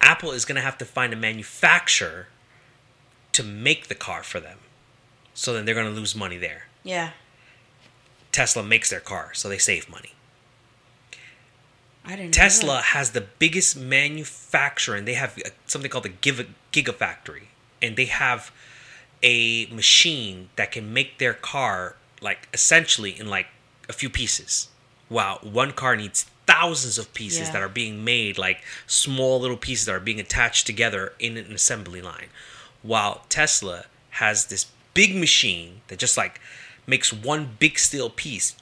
Apple is going to have to find a manufacturer to make the car for them. So then they're going to lose money there. Yeah. Tesla makes their car, so they save money. I didn't. Tesla has the biggest manufacturer, and they have uh, something called the Giga, Gigafactory, and they have a machine that can make their car like essentially in like a few pieces. Wow, one car needs thousands of pieces Yeah. that are being made like small little pieces that are being attached together in an assembly line. While Tesla has this big machine that just like makes one big steel piece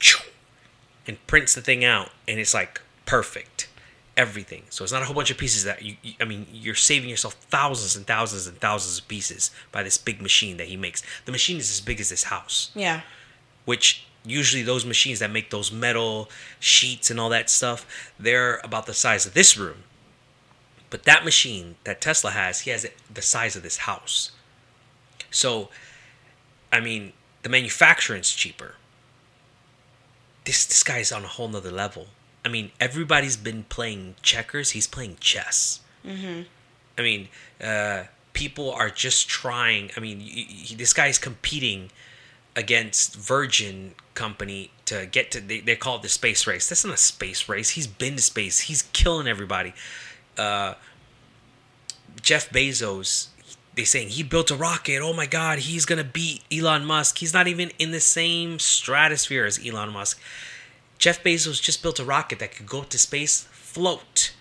and prints the thing out and it's like perfect. Everything. So it's not a whole bunch of pieces that you, i mean you're saving yourself thousands and thousands and thousands of pieces by this big machine that he makes. The machine is as big as this house. Yeah. which usually those machines that make those metal sheets and all that stuff they're about the size of this room. But that machine that tesla has he has it the size of this house. So i mean the manufacturing's cheaper this this guy's on a whole nother level i mean everybody's been playing checkers he's playing chess I mean, uh, people are just trying. I mean, y y this guy's competing against Virgin Company to get to. They, they call it the space race. That's not a space race. He's been to space. He's killing everybody. Uh, Jeff Bezos. They saying he built a rocket. Oh my God, he's gonna beat Elon Musk. He's not even in the same stratosphere as Elon Musk. Jeff Bezos just built a rocket that could go to space, float.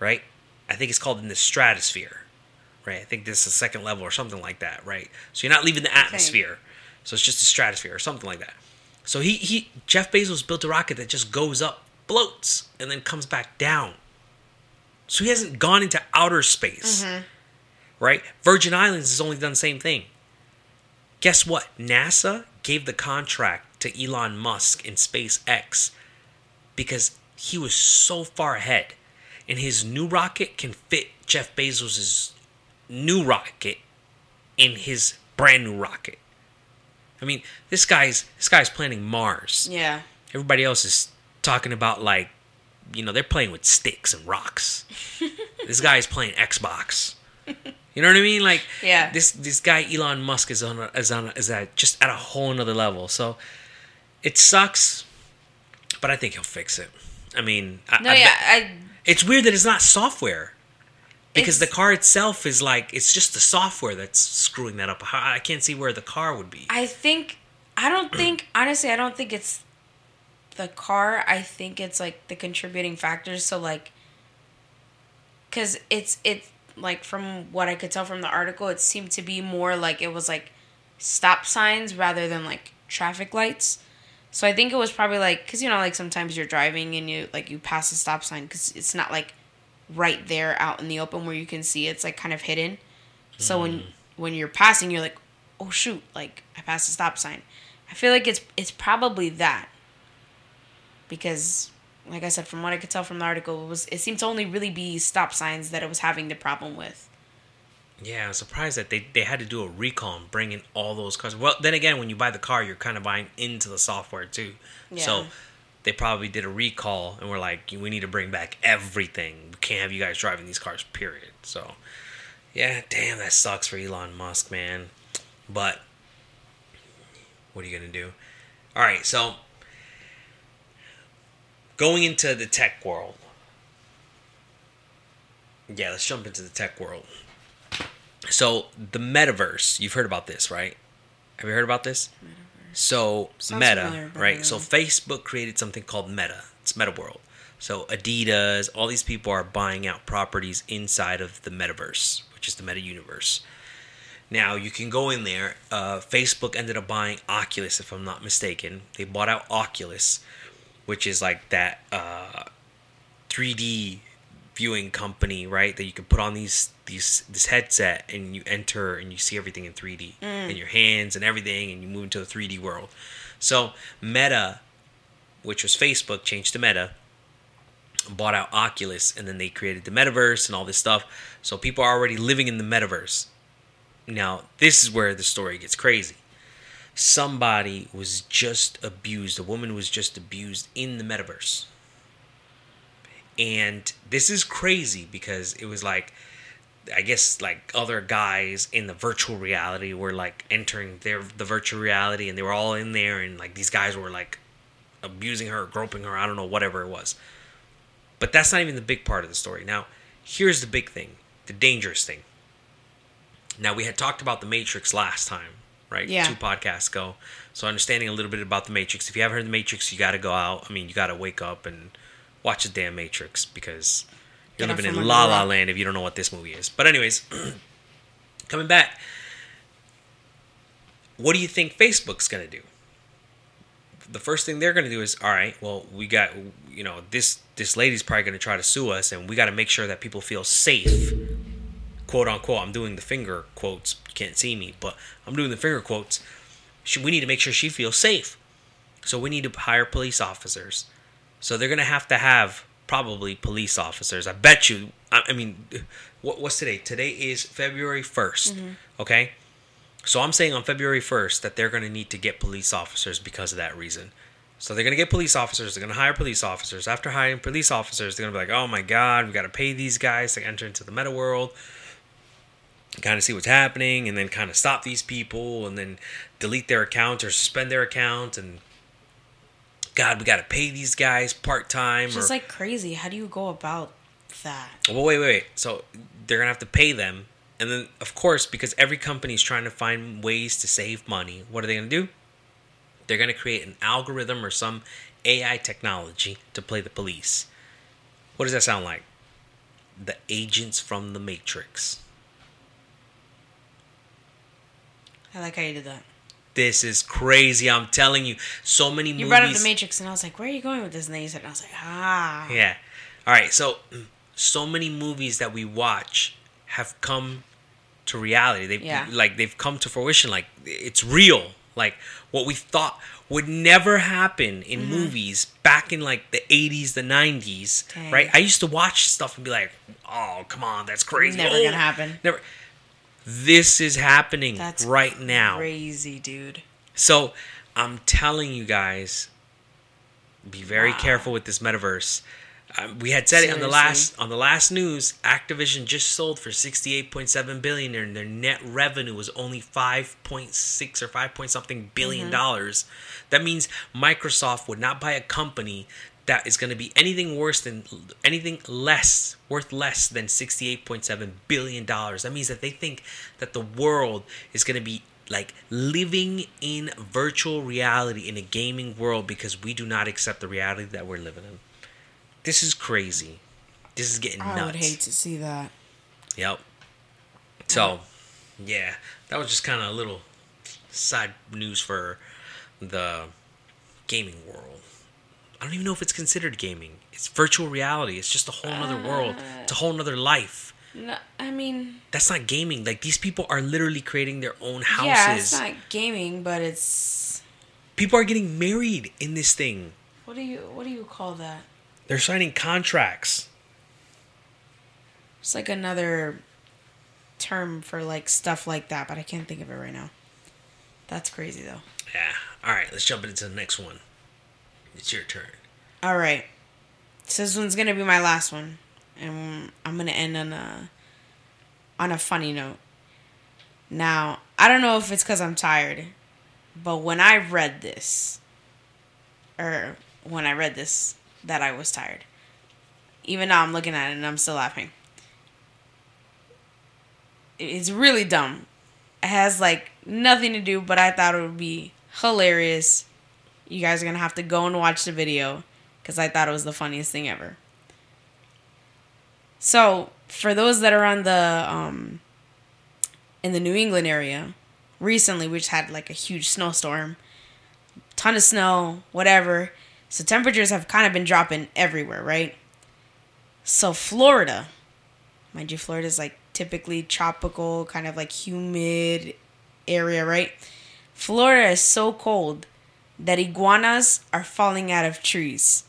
Right? I think it's called in the stratosphere. Right? I think this is the second level or something like that. Right? So you're not leaving the atmosphere. So it's just the stratosphere or something like that. So he he Jeff Bezos built a rocket that just goes up, floats, and then comes back down. So he hasn't gone into outer space. Mm-hmm. Right? Virgin Islands has only done the same thing. Guess what? NASA gave the contract to Elon Musk in SpaceX because he was so far ahead. And his new rocket can fit Jeff Bezos' new rocket in his brand new rocket. I mean, this guy's this guy's planning Mars. Yeah. Everybody else is talking about like, you know, they're playing with sticks and rocks. this guy's playing Xbox. You know what I mean? Like, Yeah. This this guy Elon Musk is on a, is on a, is at just at a whole another level. So it sucks, but I think he'll fix it. I mean, I, No, I yeah. I it's weird that it's not software because the car itself is like it's just the software that's screwing that up. I can't see where the car would be. I think I don't think honestly I don't think it's the car. I think it's like the contributing factors. So like, cause it's it's like from what I could tell from the article, it seemed to be more like it was like stop signs rather than like traffic lights. So I think it was probably like because you know like sometimes you're driving and you like you pass a stop sign because it's not like right there out in the open where you can see it's like kind of hidden. So when mm. when you're passing, you're like, oh shoot, like I passed a stop sign. I feel like it's it's probably that because like I said, from what I could tell from the article, it was it seemed to only really be stop signs that it was having the problem with. Yeah, I'm surprised that they, they had to do a recall and bring in all those cars. Well, then again, when you buy the car, you're kind of buying into the software too. Yeah. So they probably did a recall and were like, we need to bring back everything. We can't have you guys driving these cars, period. So, yeah, damn, that sucks for Elon Musk, man. But what are you going to do? All right, so going into the tech world. Yeah, let's jump into the tech world. So the metaverse, you've heard about this, right? Have you heard about this? So Sounds Meta, familiar, right? So. Facebook created something called Meta. It's Meta World. So Adidas, all these people are buying out properties inside of the metaverse, which is the Meta universe. Now you can go in there. Uh, Facebook ended up buying Oculus, if I'm not mistaken. They bought out Oculus, which is like that uh, 3D viewing company, right? That you can put on these these this headset and you enter and you see everything in 3D in your hands and everything, and you move into the 3D world. So Meta, which was Facebook, changed to Meta, bought out Oculus, and then they created the metaverse and all this stuff. So people are already living in the metaverse. Now this is where the story gets crazy. Somebody was just abused. A woman was just abused in the metaverse and this is crazy because it was like I guess like other guys in the virtual reality were like entering their the virtual reality and they were all in there and like these guys were like abusing her, groping her, I don't know, whatever it was. But that's not even the big part of the story. Now, here's the big thing, the dangerous thing. Now we had talked about the Matrix last time, right? Yeah. Two podcasts ago. So understanding a little bit about the Matrix. If you haven't heard the Matrix, you got to go out. I mean, you got to wake up and watch the damn Matrix because you're Get living in La La. Land if you don't know what this movie is. But anyways, coming back, what do you think Facebook's gonna do? The first thing they're gonna do is, all right, well, we got, you know, this this lady's probably gonna try to sue us, and we got to make sure that people feel safe, quote unquote. I'm doing the finger quotes. Can't see me, but I'm doing the finger quotes. She, we need to make sure she feels safe. So we need to hire police officers. So they're gonna have to have probably police officers. I bet you. I, I mean, what, what's today? Today is February 1st mm-hmm. Okay, so I'm saying on February first that they're gonna need to get police officers because of that reason. So they're gonna get police officers. They're gonna hire police officers. After hiring police officers, they're gonna be like, "Oh my God, we gotta pay these guys to enter into the meta world." Kind of see what's happening and then kind of stop these people and then delete their account or suspend their account and god we got to pay these guys part-time It's or just like crazy. How do you go about that? well wait wait wait. So they're gonna have to pay them and then of course because every company is trying to find ways to save money what are they gonna do? They're gonna create an algorithm or some ai technology to play the police. What does that sound like? The agents from the matrix I like how you did that. This is crazy. I'm telling you. So many You movies. brought up the Matrix, and I was like, "Where are you going with this?" And then you said, and I was like, "Ah." Yeah. All right. So, so many movies that we watch have come to reality. They've Yeah. like they've come to fruition. Like it's real. Like what we thought would never happen in Mm-hmm. movies back in like the 80s, the 90s, Dang. right? I used to watch stuff and be like, "Oh, come on, that's crazy." Never Oh, gonna happen. Never. This is happening That's right now. Crazy, dude. So I'm telling you guys, be very Wow. careful with this metaverse. Um, we had said it on the last on the last news. Activision just sold for 68.7 billion, and their net revenue was only 5.6 or 5 point something billion Mm-hmm. dollars. That means Microsoft would not buy a company that is going to be anything worse than anything less worth less than 68.7 billion dollars. That means that they think that the world is going to be like living in virtual reality in a gaming world because we do not accept the reality that we're living in. This is crazy. This is getting nuts I would hate to see that. Yep. So, yeah, that was just kind of a little side news for the gaming world. I don't even know if it's considered gaming. It's virtual reality. It's just a whole nother world. It's a whole nother life. No, I mean, That's not gaming. Like these people are literally creating their own houses. yeah, it's not gaming, but it's people are getting married in this thing. what do you what do you call that? They're signing contracts. It's like another term for like stuff like that, but I can't think of it right now. That's crazy though. Yeah. All right, let's jump into the next one. It's your turn. All right. So this one's gonna be my last one, and I'm gonna end on a on a funny note. Now I don't know if it's because I'm tired, but when I read this, or when I read this, that I was tired. Even now I'm looking at it and I'm still laughing. It's really dumb. It has like nothing to do, but I thought it would be hilarious. You guys are gonna have to go and watch the video because I thought it was the funniest thing ever. So, for those that are on the um in the New England area, recently we just had like a huge snowstorm, ton of snow, whatever. So temperatures have kind of been dropping everywhere, right? So Florida, mind you, Florida is like typically tropical, kind of like humid area, right? Florida is so cold that iguanas are falling out of trees.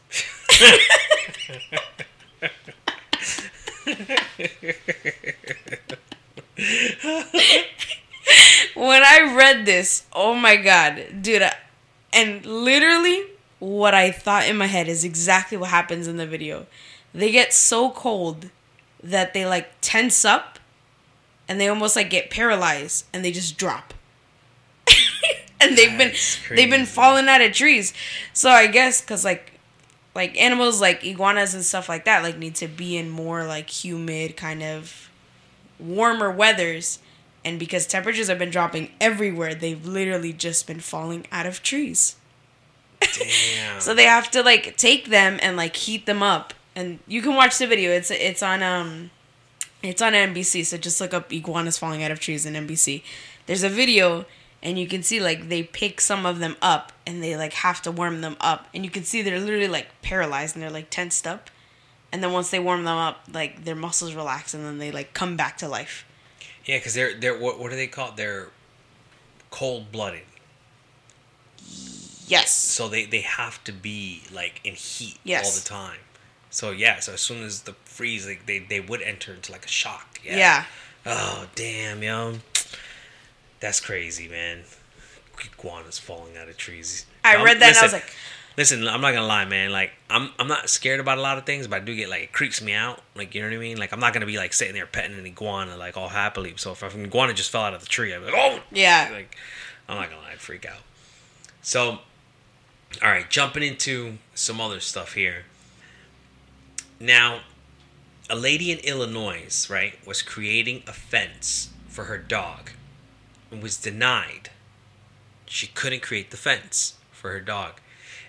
when I read this, oh my god, dude, I- and literally what I thought in my head is exactly what happens in the video. They get so cold that they like tense up and they almost like get paralyzed and they just drop. And they've That's been they've been falling out of trees. So I guess cuz like like animals like iguanas and stuff like that like need to be in more like humid kind of warmer weathers. And because temperatures have been dropping everywhere they've literally just been falling out of trees. Damn. so they have to like take them and like heat them up. And you can watch the video. It's it's on um it's on NBC so just look up iguanas falling out of trees in NBC there's a video and you can see like they pick some of them up and they like have to warm them up and you can see they're literally like paralyzed and they're like tensed up and then once they warm them up like their muscles relax and then they like come back to life yeah, because they're they're what, what do they call it? They're cold blooded. yes So they they have to be like in heat Yes. all the time. So yeah, so as soon as the freeze, like they they would enter into like a shock. Yeah. yeah. Oh damn, yo, that's crazy, man. Iguanas falling out of trees. I read that and I was like Listen, I'm not gonna lie, man. Like, I'm I'm not scared about a lot of things, but I do get like it creeps me out. Like, you know what I mean? Like, I'm not gonna be like sitting there petting an iguana like all happily. So if an iguana just fell out of the tree, I'd be like, oh, Yeah. Like, I'm not gonna lie, I'd freak out. So, all right, jumping into some other stuff here. Now, a lady in Illinois, right, was creating a fence for her dog and was denied. She couldn't create the fence for her dog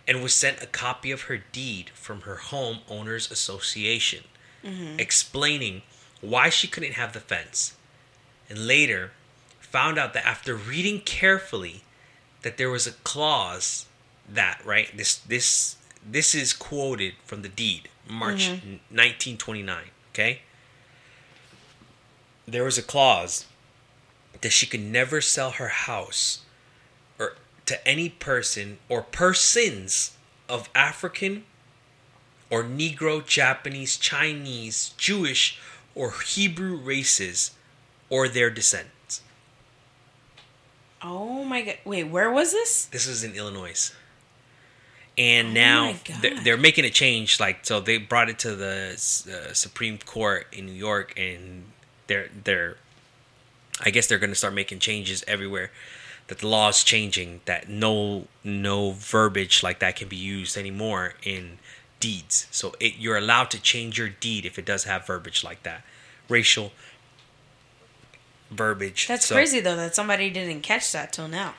and was sent a copy of her deed from her homeowners association mm-hmm. explaining why she couldn't have the fence and later found out that after reading carefully that there was a clause that right this this this is quoted from the deed march mm-hmm. 1929 okay? There was a clause that she could never sell her house or to any person or persons of African or Negro, Japanese, Chinese, Jewish, or Hebrew races or their descendants. oh my god wait where was this This is in Illinois. And Oh now they're, they're making a change. Like, so they brought it to the uh, Supreme Court in New York, and they're they're, I guess they're going to start making changes everywhere. That the law is changing. That no no verbiage like that can be used anymore in deeds. So it, you're allowed to change your deed if it does have verbiage like that, racial verbiage. That's So- crazy though that somebody didn't catch that till now.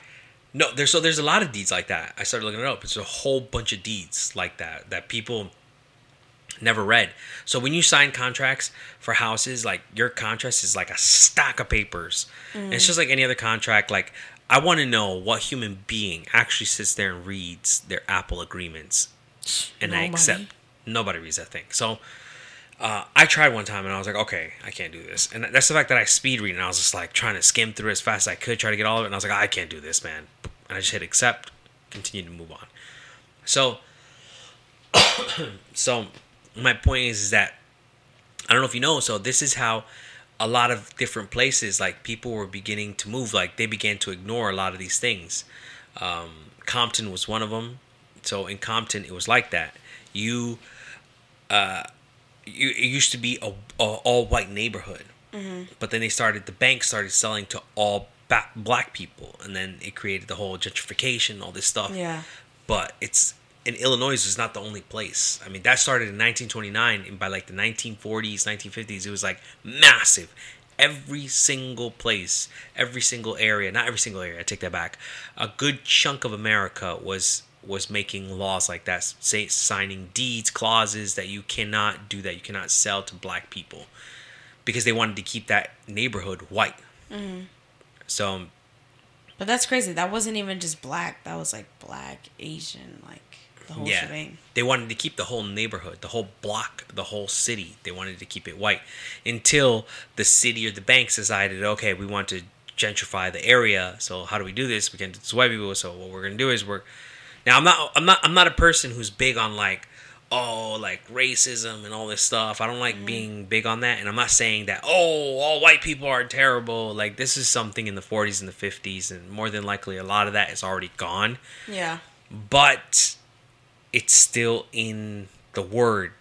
no, there's so there's a lot of deeds like that. I started looking it up. It's a whole bunch of deeds like that that people never read. So when you sign contracts for houses, like your contract is like a stack of papers. And it's just like any other contract. Like I want to know what human being actually sits there and reads their Apple agreements, and I accept. Nobody reads that thing. So uh, I tried one time and I was like, okay, I can't do this. And that's the fact that I speed read and I was just like trying to skim through as fast as I could, try to get all of it. And I was like, I can't do this, man. And I just hit accept, continue to move on. So, so my point is, is that I don't know if you know. So this is how a lot of different places, like people were beginning to move. Like they began to ignore a lot of these things. Um, Compton was one of them. So in Compton, it was like that. You uh, you, it used to be a, a all white neighborhood, but then they started the bank started selling to all ba- black people, and then it created the whole gentrification, all this stuff. Yeah. But it's in Illinois is not the only place. I mean, that started in 1929, and by like the 1940s, 1950s, it was like massive. Every single place, every single area, not every single area. I take that back. A good chunk of America was was making laws like that, say signing deeds, clauses that you cannot do that, you cannot sell to black people, because they wanted to keep that neighborhood white. Mm-hmm. So um, But that's crazy. That wasn't even just black. That was like black, Asian, like the whole yeah. shebang. They wanted to keep the whole neighborhood, the whole block, the whole city. They wanted to keep it white until the city or the banks decided, okay, we want to gentrify the area. So how do we do this? We can do this white people. So what we're gonna do is we're now I'm not I'm not I'm not a person who's big on like oh like racism and all this stuff. I don't like mm-hmm. being big on that. And I'm not saying that oh all white people are terrible. Like this is something in the 40s and the 50s, and more than likely a lot of that is already gone Yeah. but it's still in the words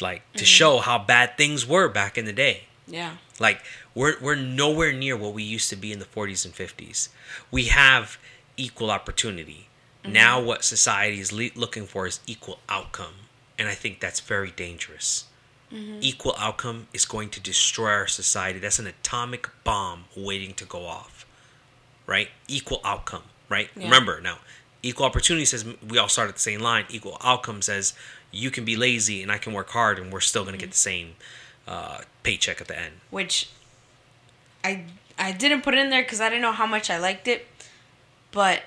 like to mm-hmm. show how bad things were back in the day Yeah. like we're we're nowhere near what we used to be in the 40s and 50s we have equal opportunity mm-hmm. now what society is le- looking for is equal outcome and i think that's very dangerous mm-hmm. equal outcome is going to destroy our society that's an atomic bomb waiting to go off right? Equal outcome, right? Yeah. Remember now, equal opportunity says we all start at the same line. Equal outcome says you can be lazy and I can work hard and we're still going to get the same uh, paycheck at the end. Which I I didn't put in there because I didn't know how much I liked it, but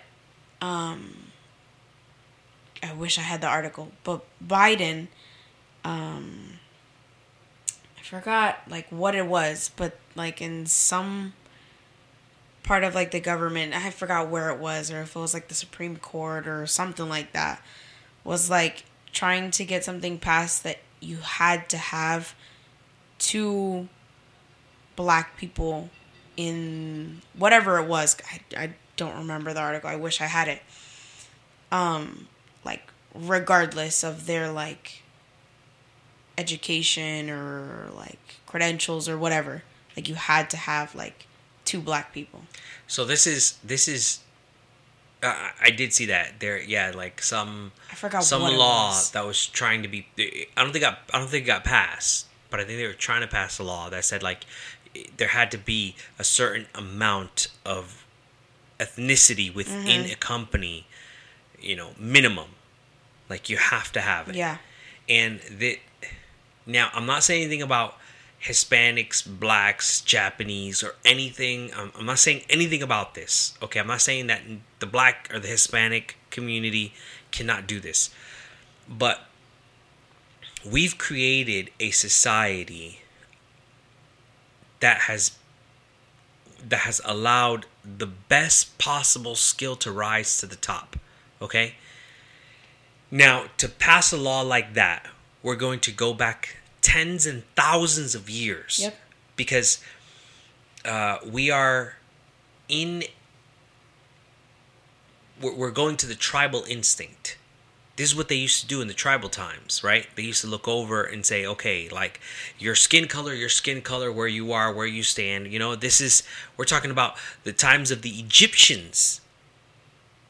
um, I wish I had the article. But Biden, um, I forgot like what it was, but like in some part of like the government, I forgot where it was, or if it was like the Supreme Court or something like that, was like trying to get something passed that you had to have two black people in whatever it was. I, I don't remember the article. I wish I had it. Um, like regardless of their like education or like credentials or whatever, like you had to have like two black people. So this is this is uh, I did see that there. Yeah, like some I forgot some what it law was. that was trying to be. I don't think got, I don't think it got passed, but I think they were trying to pass a law that said like there had to be a certain amount of ethnicity within Mm-hmm. a company. You know, minimum. Like you have to have it. Yeah. And that now I'm not saying anything about Hispanics, blacks, Japanese, or anything. I'm, I'm not saying anything about this. Okay, I'm not saying that the black or the Hispanic community cannot do this, but we've created a society that has that has allowed the best possible skill to rise to the top. Okay. Now, to pass a law like that, we're going to go back tens and thousands of years. Yep. Because uh, we are in. We're we're going to the tribal instinct. This is what they used to do in the tribal times, right? They used to look over and say, okay, like your skin color, your skin color, where you are, where you stand. You know, this is, we're talking about the times of the Egyptians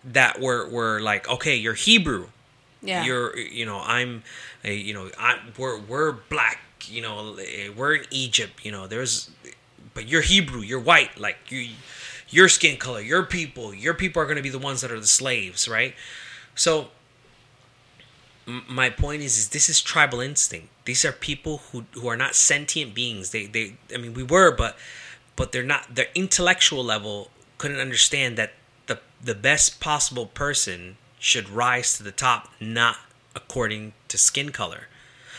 that were, were like, okay, you're Hebrew Yeah. you're you know i'm you know i we're we're black you know we're in egypt you know there's but you're hebrew you're white like you your skin color your people your people are going to be the ones that are the slaves right? So m- my point is is this is tribal instinct. These are people who who are not sentient beings. They they i mean we were but but they're not their intellectual level couldn't understand that the the best possible person should rise to the top not according to skin color.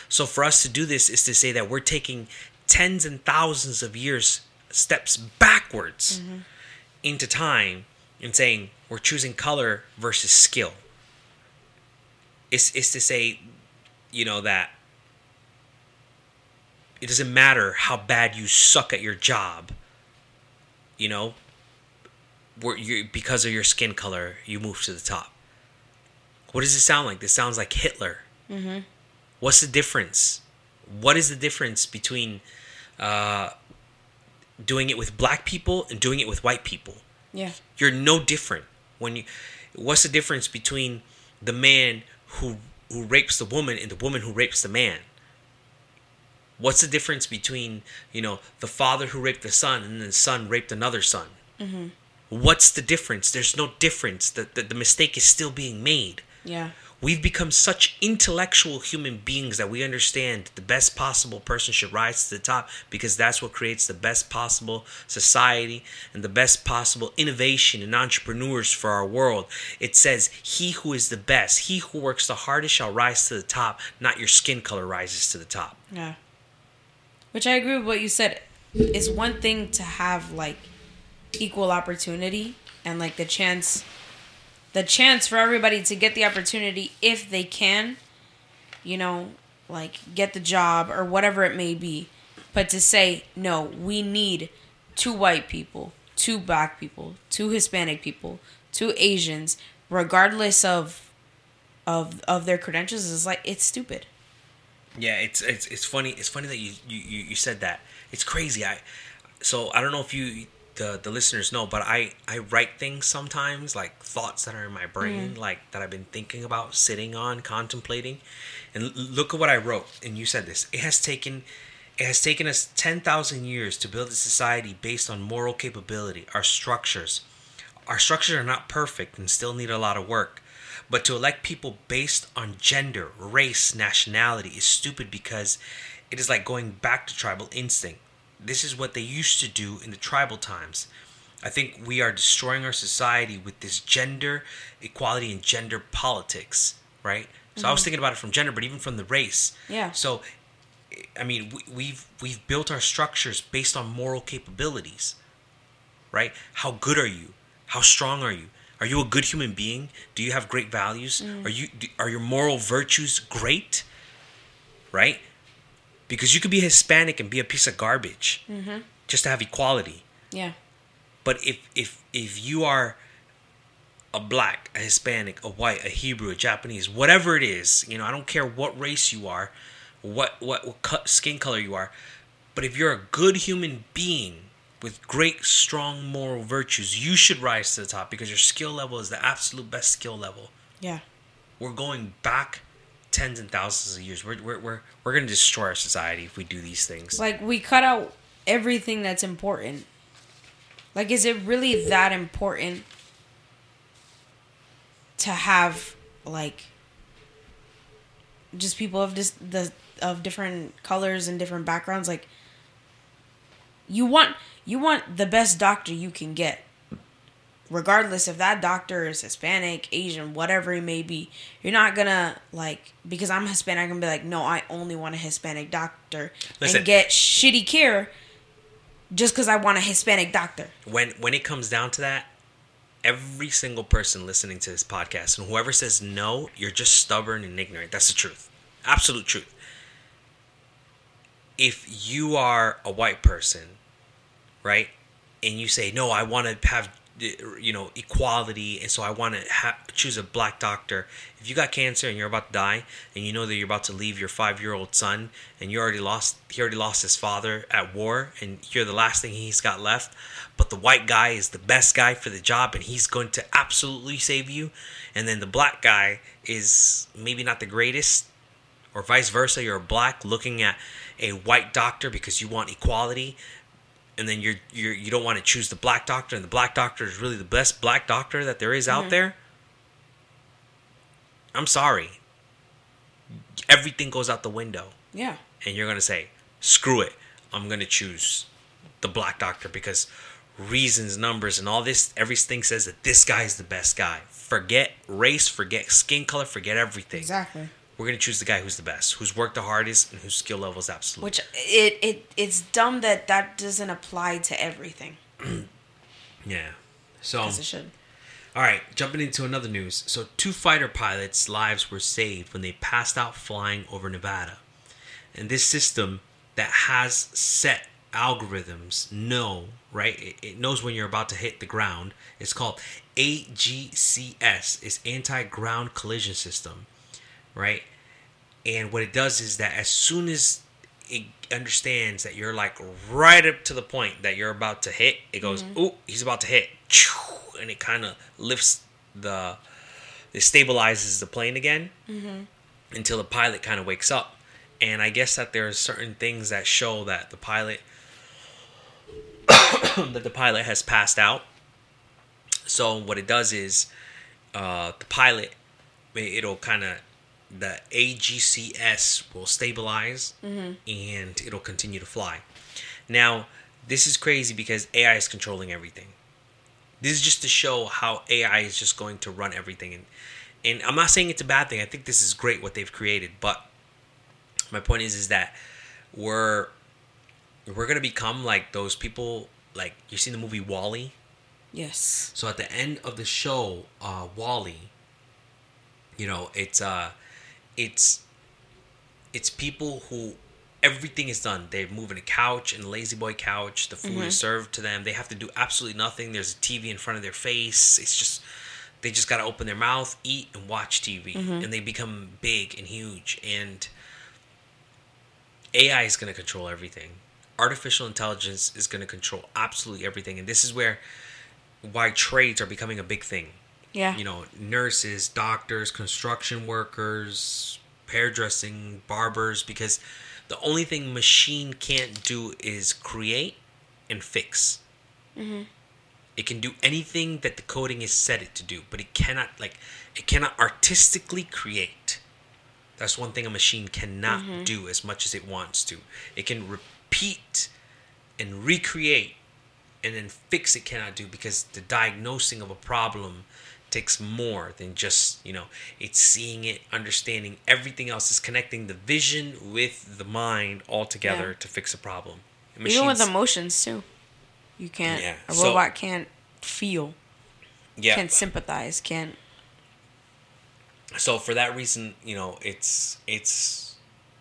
So for us to do this is to say that we're taking tens and thousands of years steps backwards mm-hmm. into time and saying we're choosing color versus skill. It's, it's to say you know that it doesn't matter how bad you suck at your job you know where you because of your skin color you move to the top what does it sound like? This sounds like hitler. Mm-hmm. what's the difference? What is the difference between uh, doing it with black people and doing it with white people? Yeah. you're no different. When you what's the difference between the man who who rapes the woman and the woman who rapes the man? What's the difference between you know the father who raped the son and the son raped another son? What's the difference? There's no difference. The, the, the mistake is still being made Yeah. We've become such intellectual human beings that we understand the best possible person should rise to the top because that's what creates the best possible society and the best possible innovation and entrepreneurs for our world. It says, He who is the best, he who works the hardest shall rise to the top, not your skin color rises to the top. Yeah. Which I agree with what you said. It's one thing to have like equal opportunity and like the chance the chance for everybody to get the opportunity if they can, you know, like get the job or whatever it may be. But to say, no, we need two white people, two black people, two Hispanic people, two Asians, regardless of of of their credentials is like it's stupid. Yeah, it's it's it's funny. It's funny that you you you said that. It's crazy. I so I don't know if you the the listeners know, but I I write things sometimes like thoughts that are in my brain, mm. like that I've been thinking about, sitting on, contemplating. And look at what I wrote. And you said this. It has taken it has taken us 10,000 years to build a society based on moral capability, our structures. Our structures are not perfect and still need a lot of work. But to elect people based on gender, race, nationality is stupid because it is like going back to tribal instinct. This is what they used to do in the tribal times. I think we are destroying our society with this gender equality and gender politics, right? So mm-hmm. I was mm-hmm. thinking about it from gender, but even from the race. Yeah. So, I mean, we, we've we've built our structures based on moral capabilities, right? How good are you? How strong are you? Are you a good human being? Do you have great values? Mm. Are you are your moral virtues great? Right? Because you could be Hispanic and be a piece of garbage mm-hmm. just to have equality. Yeah. But if if if you are a black, a Hispanic, a white, a Hebrew, a Japanese, whatever it is, you know, I don't care what race you are, what what, what skin color you are, but if you're a good human being with great strong moral virtues, you should rise to the top because your skill level is the absolute best skill level. Yeah. We're going back tens and thousands of years. We're we're we're, we're going to destroy our society if we do these things. Like we cut out everything that's important. Like is it really that important to have like just people of just the of different colors and different backgrounds like you want you want the best doctor you can get regardless if that doctor is Hispanic, Asian, whatever it may be, you're not gonna like because I'm Hispanic. I'm gonna be like, no, I only want a Hispanic doctor Listen, and get shitty care just because I want a Hispanic doctor. When when it comes down to that, every single person listening to this podcast and whoever says no, you're just stubborn and ignorant. That's the truth, absolute truth. If you are a white person, right, and you say no, I want to have you know equality and so i want to ha- choose a black doctor. If you got cancer and you're about to die and you know that you're about to leave your five year old son and you already lost he already lost his father at war and you're the last thing he's got left but the white guy is the best guy for the job and he's going to absolutely save you and then the black guy is maybe not the greatest or vice versa you're black looking at a white doctor because you want equality and then you're you're you don't want to choose the black doctor and the black doctor is really the best black doctor that there is mm-hmm. out there. I'm sorry. Everything goes out the window. Yeah. And you're gonna say screw it. I'm gonna choose the black doctor because reasons numbers and all this everything says that this guy is the best guy. Forget race forget skin color forget everything. Exactly we're gonna choose the guy who's the best, who's worked the hardest, and whose skill level is absolute. Which it it it's dumb that that doesn't apply to everything. yeah, so it should. All right, jumping into another news. So, two fighter pilots' lives were saved when they passed out flying over Nevada. And this system that has set algorithms know, right? It, it knows when you're about to hit the ground. It's called AGCS. It's anti-ground collision system right? And what it does is that as soon as it understands that you're like right up to the point that you're about to hit, it goes, mm-hmm. "Oh, he's about to hit," and it kind of lifts the, it stabilizes the plane again mm-hmm. until the pilot kind of wakes up. And I guess that there are certain things that show that the pilot that the pilot has passed out. So what it does is, uh, the pilot it'll kind of the AGCS will stabilize Mm-hmm. and it'll continue to fly. Now, this is crazy because AI is controlling everything. This is just to show how AI is just going to run everything and and I'm not saying it's a bad thing. I think this is great what they've created, but my point is is that we're we're going to become like those people like you seen the movie WALL-E? Yes. So at the end of the show, uh, WALL-E, you know, it's uh, it's it's people who everything is done. They're moving a couch and a La-Z-Boy couch. The food is mm-hmm. served to them. They have to do absolutely nothing. There's a TV in front of their face. It's just they just got to open their mouth, eat, and watch TV, mm-hmm. and they become big and huge. And AI is going to control everything. Artificial intelligence is going to control absolutely everything, and this is where why trades are becoming a big thing. Yeah. You know, nurses, doctors, construction workers, hairdressing, barbers, because the only thing machine can't do is create and fix. Mm-hmm. It can do anything that the coding is set it to do, but it cannot like it cannot artistically create. That's one thing a machine cannot mm-hmm. do as much as it wants to. It can repeat and recreate and then fix it cannot do because the diagnosing of a problem takes more than just you know it's seeing it understanding everything else is connecting the vision with the mind all together Yeah. to fix a problem And Even with emotions too. You can't. Yeah, A so- robot can't feel. yeah Can't sympathize. Can't. so for that reason you know it's it's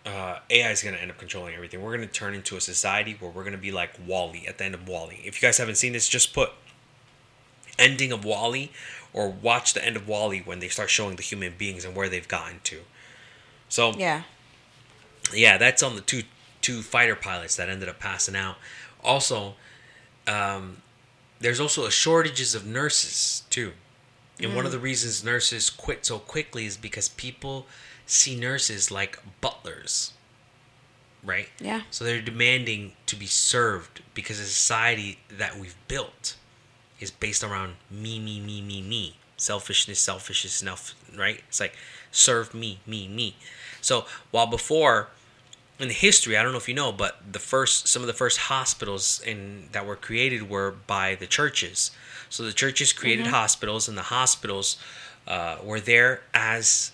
uh, ai is going to end up controlling everything we're going to turn into a society where we're going to be like WALL-E at the end of WALL-E if you guys haven't seen this just put ending of WALL-E or watch the end of WALL-E when they start showing the human beings and where they've gotten to so Yeah. yeah, that's on the two two fighter pilots that ended up passing out. Also, um, there's also a shortages of nurses too, and one of the reasons nurses quit so quickly is because people see nurses like butlers, right? Yeah. So they're demanding to be served because the society that we've built is based around me, me, me, me, me. Selfishness, selfishness, enough, right? It's like serve me, me, me. So while before in history, I don't know if you know, but the first some of the first hospitals in that were created were by the churches. So the churches created hospitals, and the hospitals uh, were there as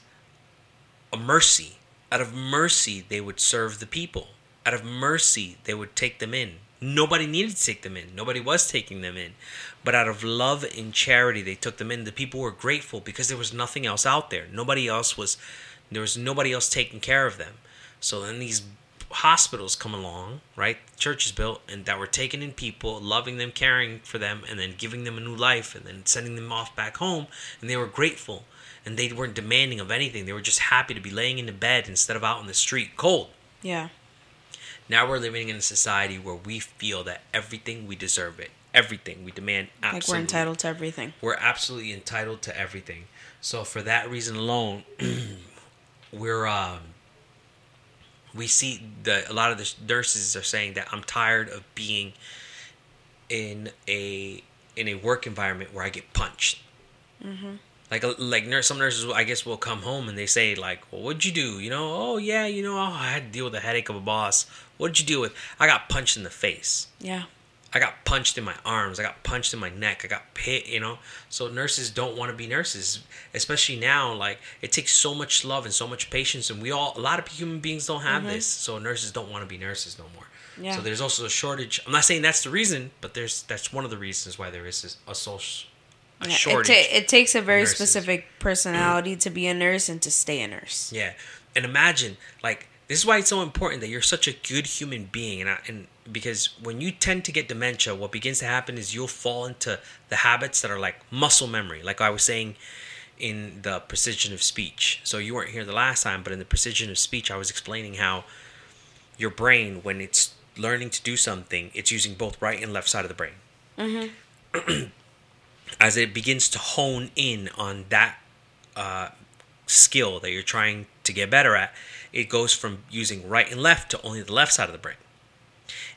a mercy. Out of mercy, they would serve the people. Out of mercy, they would take them in. Nobody needed to take them in. Nobody was taking them in. But out of love and charity, they took them in. The people were grateful because there was nothing else out there. Nobody else was, there was nobody else taking care of them. So then these hospitals come along, right? Churches built and that were taking in people, loving them, caring for them, and then giving them a new life and then sending them off back home. And they were grateful and they weren't demanding of anything. They were just happy to be laying in the bed instead of out in the street cold. Yeah. Now we're living in a society where we feel that everything we deserve it. Everything we demand Like we're entitled to everything. We're absolutely entitled to everything. So for that reason alone, we're um we see the a lot of the nurses are saying that I'm tired of being in a in a work environment where I get punched. Like like nurse, some nurses I guess will come home and they say like, "Well, what'd you do?" You know, "Oh yeah, you know, oh, I had to deal with the headache of a boss." What'd you deal with? I got punched in the face. Yeah. I got punched in my arms. I got punched in my neck. I got hit, you know. So nurses don't want to be nurses, especially now. Like it takes so much love and so much patience, and we all a lot of human beings don't have mm-hmm. this. So nurses don't want to be nurses no more. Yeah. So there's also a shortage. I'm not saying that's the reason, but there's that's one of the reasons why there is a social a Yeah, It, shortage. ta- it takes a very specific personality to be a nurse and to stay a nurse. Yeah, and imagine like this is why it's so important that you're such a good human being, and I, and because when you tend to get dementia, what begins to happen is you'll fall into the habits that are like muscle memory, like I was saying in the precision of speech. So you weren't here the last time, but in the precision of speech, I was explaining how your brain, when it's learning to do something, it's using both right and left side of the brain. As it begins to hone in on that uh, skill that you're trying to get better at, it goes from using right and left to only the left side of the brain.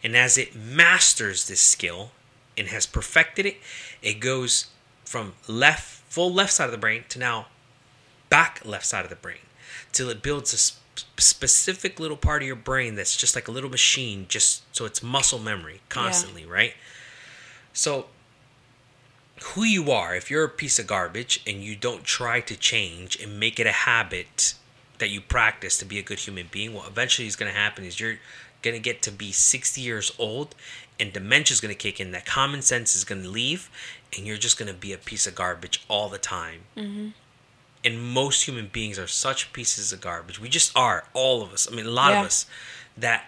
And as it masters this skill and has perfected it, it goes from left, full left side of the brain to now back left side of the brain till it builds a sp- specific little part of your brain that's just like a little machine just so it's muscle memory constantly right? So who you are if you're a piece of garbage and you don't try to change and make it a habit that you practice to be a good human being what eventually is going to happen is you're going to get to be 60 years old and dementia is going to kick in that common sense is going to leave and you're just going to be a piece of garbage all the time Mm-hmm. and most human beings are such pieces of garbage we just are all of us i mean a lot Yeah. of us that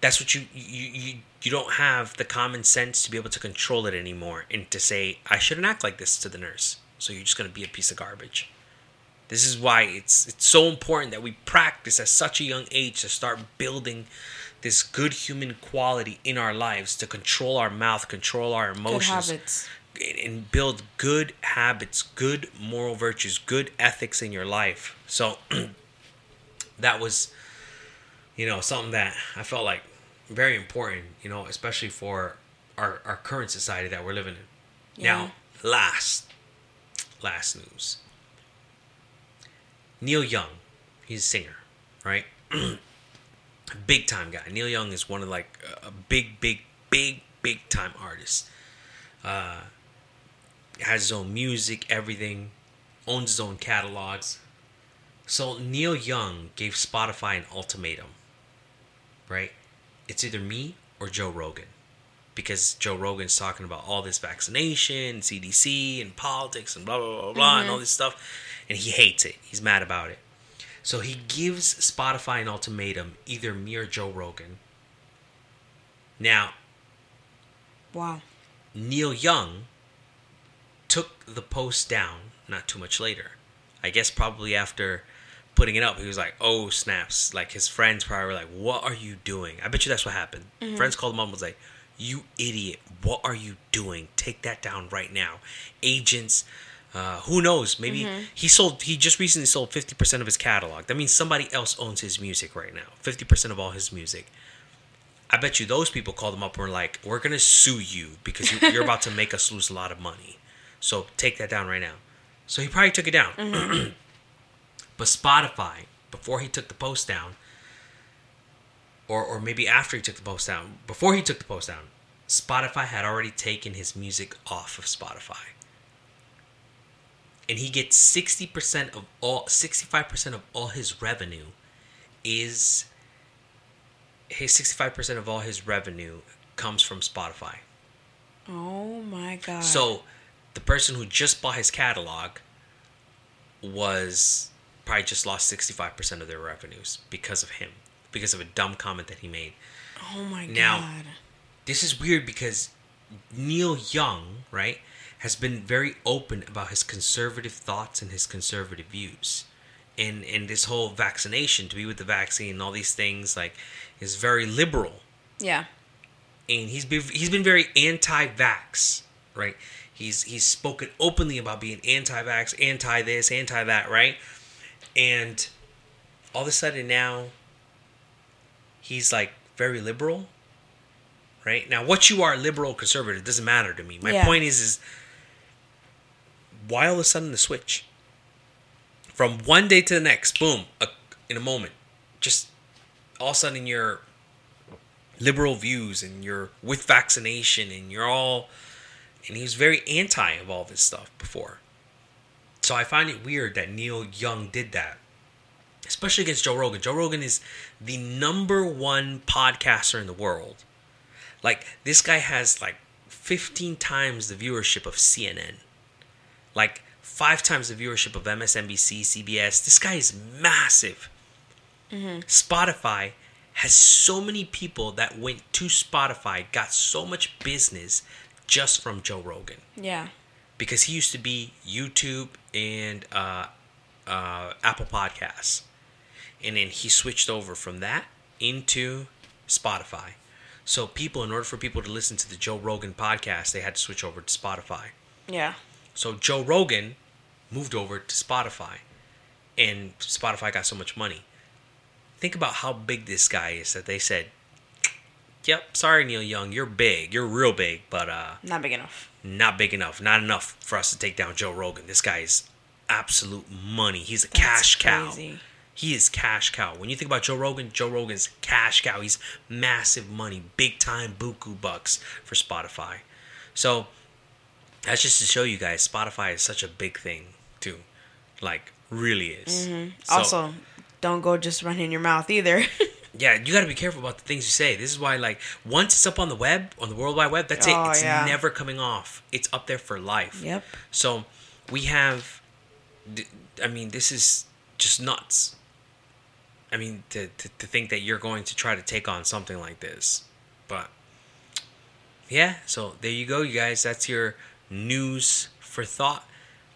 that's what you you you you don't have the common sense to be able to control it anymore and to say I shouldn't act like this to the nurse. So you're just going to be a piece of garbage. This is why it's it's so important that we practice at such a young age to start building this good human quality in our lives to control our mouth, control our emotions, and build good habits, good moral virtues, good ethics in your life. So that was, you know, something that I felt like very important, you know, especially for our, our current society that we're living in. Yeah. Now, last, last news. Neil Young, he's a singer, right? big time guy. Neil Young is one of like a big, big, big, big time artists. Uh, has his own music, everything, owns his own catalogs. So Neil Young gave Spotify an ultimatum, right? It's either me or Joe Rogan. Because Joe Rogan's talking about all this vaccination, CDC, and politics, and blah, blah, blah, blah, and all this stuff. And he hates it. He's mad about it. So he gives Spotify an ultimatum either me or Joe Rogan. Now, Wow. Neil Young took the post down not too much later. I guess probably after putting it up, he was like, "Oh snaps!" Like his friends probably were like, "What are you doing?" I bet you that's what happened. Mm-hmm. Friends called him up and was like, "You idiot! What are you doing? Take that down right now." Agents, uh, who knows? Maybe he sold. He just recently sold fifty percent of his catalog. That means somebody else owns his music right now. Fifty percent of all his music. I bet you those people called him up and were like, "We're gonna sue you because you- you're about to make us lose a lot of money. So take that down right now." So he probably took it down. but Spotify, before he took the post down, or or maybe after he took the post down, before he took the post down, Spotify had already taken his music off of Spotify. And he gets sixty percent of all, sixty-five percent of all his revenue, is his sixty-five percent of all his revenue comes from Spotify. Oh my god. So, the person who just bought his catalog was probably just lost 65% of their revenues because of him, because of a dumb comment that he made. oh my now- god. This is weird because Neil Young, right, has been very open about his conservative thoughts and his conservative views. And and this whole vaccination, to be with the vaccine and all these things like is very liberal Yeah. and he's been he's been very anti-vax, right? He's he's spoken openly about being anti-vax, anti this, anti that, right? And all of a sudden now he's like very liberal, right? Now what you are, liberal, conservative, doesn't matter to me. My Yeah. point is is why all of a sudden the switch? From one day to the next, boom, a, in a moment, just all of a sudden you're liberal views and you're with vaccination and you're all and he was very anti of all this stuff before. So i find it weird that neil young did that especially against joe rogan. Joe rogan is the number one podcaster in the world. Like this guy has like 15 times the viewership of cnn like five times the viewership of msnbc cbs this guy is massive Spotify has so many people that went to Spotify, got so much business just from Joe Rogan Yeah. because he used to be YouTube and uh, uh, Apple Podcasts, and then he switched over from that into Spotify. So people, in order for people to listen to the Joe Rogan podcast, they had to switch over to Spotify. Yeah. So Joe Rogan moved over to Spotify, and Spotify got so much money. Think about how big this guy is that they said, "Yep, sorry Neil Young, you're big, you're real big, but uh, Not big enough. not big enough, not enough for us to take down Joe Rogan. This guy is absolute money. He's a That's cash cow. crazy. He is cash cow. When you think about Joe Rogan, Joe Rogan's cash cow. He's massive money, big time buku bucks for Spotify. So that's just to show you guys, Spotify is such a big thing too. Like really is. Mm-hmm. So- also, don't go just running your mouth either. yeah, you got to be careful about the things you say. This is why, like, once it's up on the web, on the World Wide Web, that's Oh, it. It's yeah. never coming off. It's up there for life. Yep. So we have, I mean, this is just nuts. I mean, to, to, to think that you're going to try to take on something like this. But yeah, so there you go, you guys. That's your news for thought.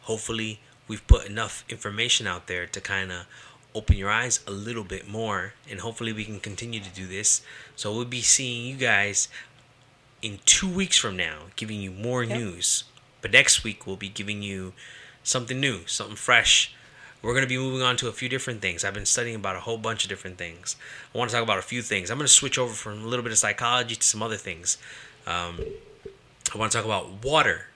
Hopefully, we've put enough information out there to kind of open your eyes a little bit more. And hopefully, we can continue to do this. So we'll be seeing you guys in two weeks from now, giving you more Yep. news. But next week, we'll be giving you something new, something fresh. We're going to be moving on to a few different things. I've been studying about a whole bunch of different things. I want to talk about a few things. I'm going to switch over from a little bit of psychology to some other things. Um, I want to talk about water,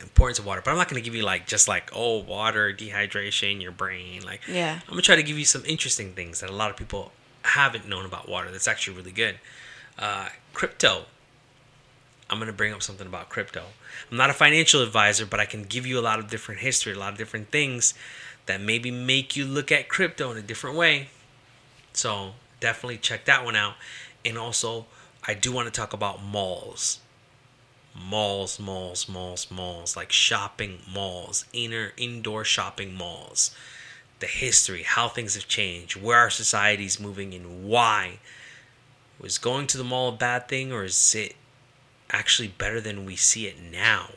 importance of water. But I'm not going to give you like just like oh water, dehydration, your brain. Like Yeah. I'm gonna try to give you some interesting things that a lot of people haven't known about water. That's actually really good. Uh, crypto. I'm gonna bring up something about crypto. I'm not a financial advisor, but I can give you a lot of different history, a lot of different things that maybe make you look at crypto in a different way. So definitely check that one out. And also, I do want to talk about malls. Malls, malls, malls, malls, like shopping malls, inner indoor shopping malls. The history, how things have changed, where our society is moving, and why. Was going to the mall a bad thing, or is it actually better than we see it now?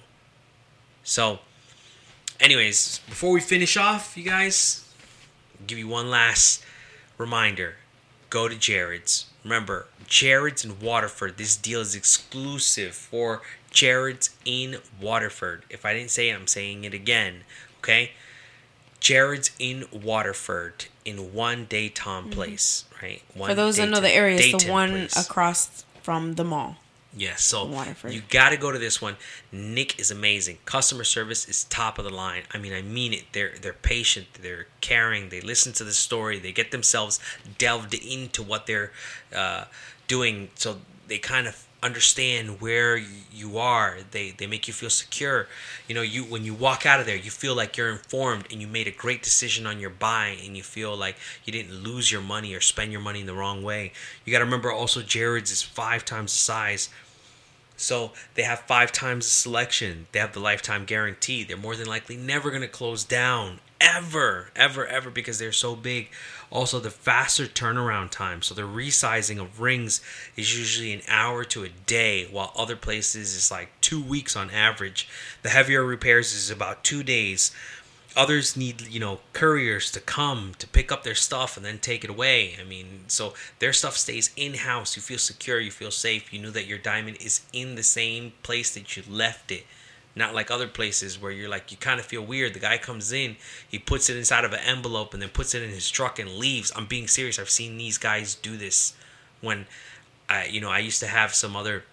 So, anyways, before we finish off, you guys, I'll give you one last reminder go to Jared's. Remember, Jared's in Waterford. This deal is exclusive for Jared's in Waterford. If I didn't say it, I'm saying it again. Okay? Jared's in Waterford in one Dayton place, right? One Mm-hmm. For those that know the area, it's the one place. across from the mall. Yes, so Waterford. you got to go to this one. Nick is amazing. Customer service is top of the line. I mean, I mean it. They're they're patient. They're caring. They listen to the story. They get themselves delved into what they're uh, doing, so they kind of understand where you are. They they make you feel secure. You know, you when you walk out of there, you feel like you're informed and you made a great decision on your buy, and you feel like you didn't lose your money or spend your money in the wrong way. You got to remember also, Jared's is five times the size. So they have five times the selection. They have the lifetime guarantee. They're more than likely never going to close down ever, ever, ever because they're so big. Also, the faster turnaround time. So the resizing of rings is usually an hour to a day, while other places is like two weeks on average. The heavier repairs is about two days. Others need, you know, couriers to come to pick up their stuff and then take it away. I mean, so their stuff stays in house. You feel secure, you feel safe. You know that your diamond is in the same place that you left it. Not like other places where you're like, you kind of feel weird. The guy comes in, he puts it inside of an envelope and then puts it in his truck and leaves. I'm being serious. I've seen these guys do this when I, you know, I used to have some other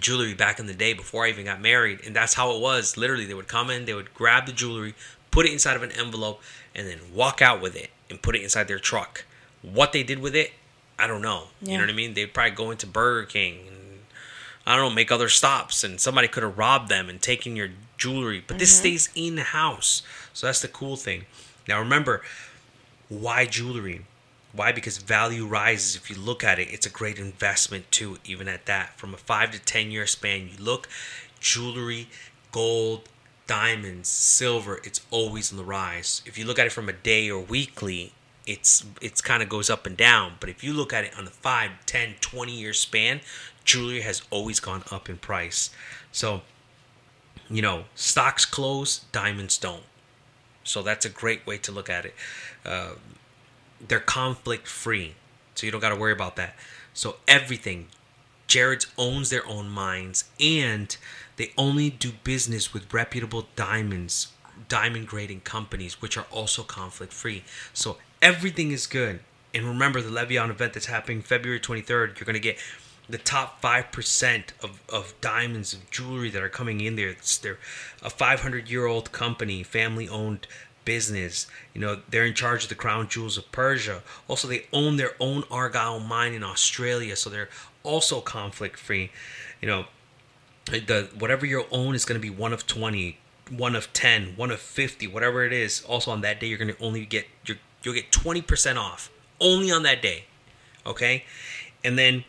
jewelry back in the day before I even got married, and that's how it was. Literally, they would come in, they would grab the jewelry, put it inside of an envelope, and then walk out with it and put it inside their truck. What they did with it, I don't know. You know what I mean? They'd probably go into Burger King I don't know, make other stops, and somebody could have robbed them and taken your jewelry. But this mm-hmm. stays in the house, so that's the cool thing. Now remember, why jewelry? Why? Because value rises. If you look at it, it's a great investment too, even at that. From a five to 10 year span, you look, jewelry, gold, diamonds, silver, it's always on the rise. If you look at it from a day or weekly, it's it's kind of goes up and down. But if you look at it on the 5, 10, 20 year span, jewelry has always gone up in price. So, you know, stocks close, diamonds don't. So that's a great way to look at it. Uh, they're conflict free, so you don't got to worry about that. So everything, Jared's owns their own mines, and they only do business with reputable diamonds, diamond grading companies, which are also conflict free. So everything is good. And remember the Le Vian event that's happening February 23rd. You're gonna get the top 5% of, of diamonds of jewelry that are coming in there it's, they're a 500 year old company family owned business you know they're in charge of the crown jewels of persia also they own their own argyle mine in australia so they're also conflict free you know the whatever you own is going to be one of 20 one of 10 one of 50 whatever it is also on that day you're going to only get you you'll get 20% off only on that day okay? And then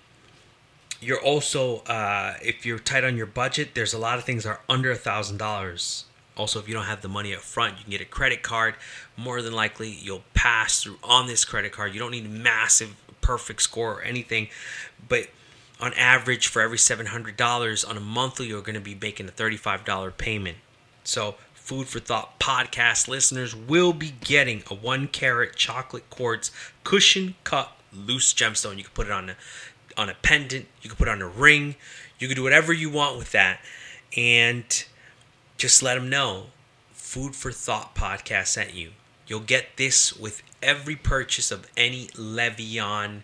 you're also uh, if you're tight on your budget there's a lot of things that are under a thousand dollars. Also if you don't have the money up front you can get a credit card. More than likely you'll pass through on this credit card. You don't need a massive perfect score or anything but on average for every $700 on a monthly you're going to be making a $35 payment. So food for thought podcast listeners will be getting a one carat chocolate quartz cushion cut loose gemstone. You can put it on a on a pendant. You can put it on a ring. You can do whatever you want with that. And just let them know food for thought podcast sent you. You'll get this with every purchase of any Le Vian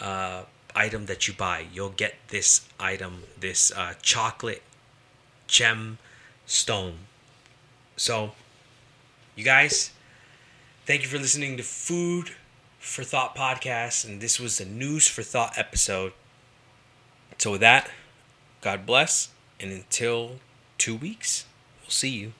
uh, item that you buy. You'll get this item, this uh, chocolate gem stone. So, you guys, thank you for listening to Food for Thought podcast, and this was the News for Thought episode. So, with that, God bless, and until two weeks, we'll see you.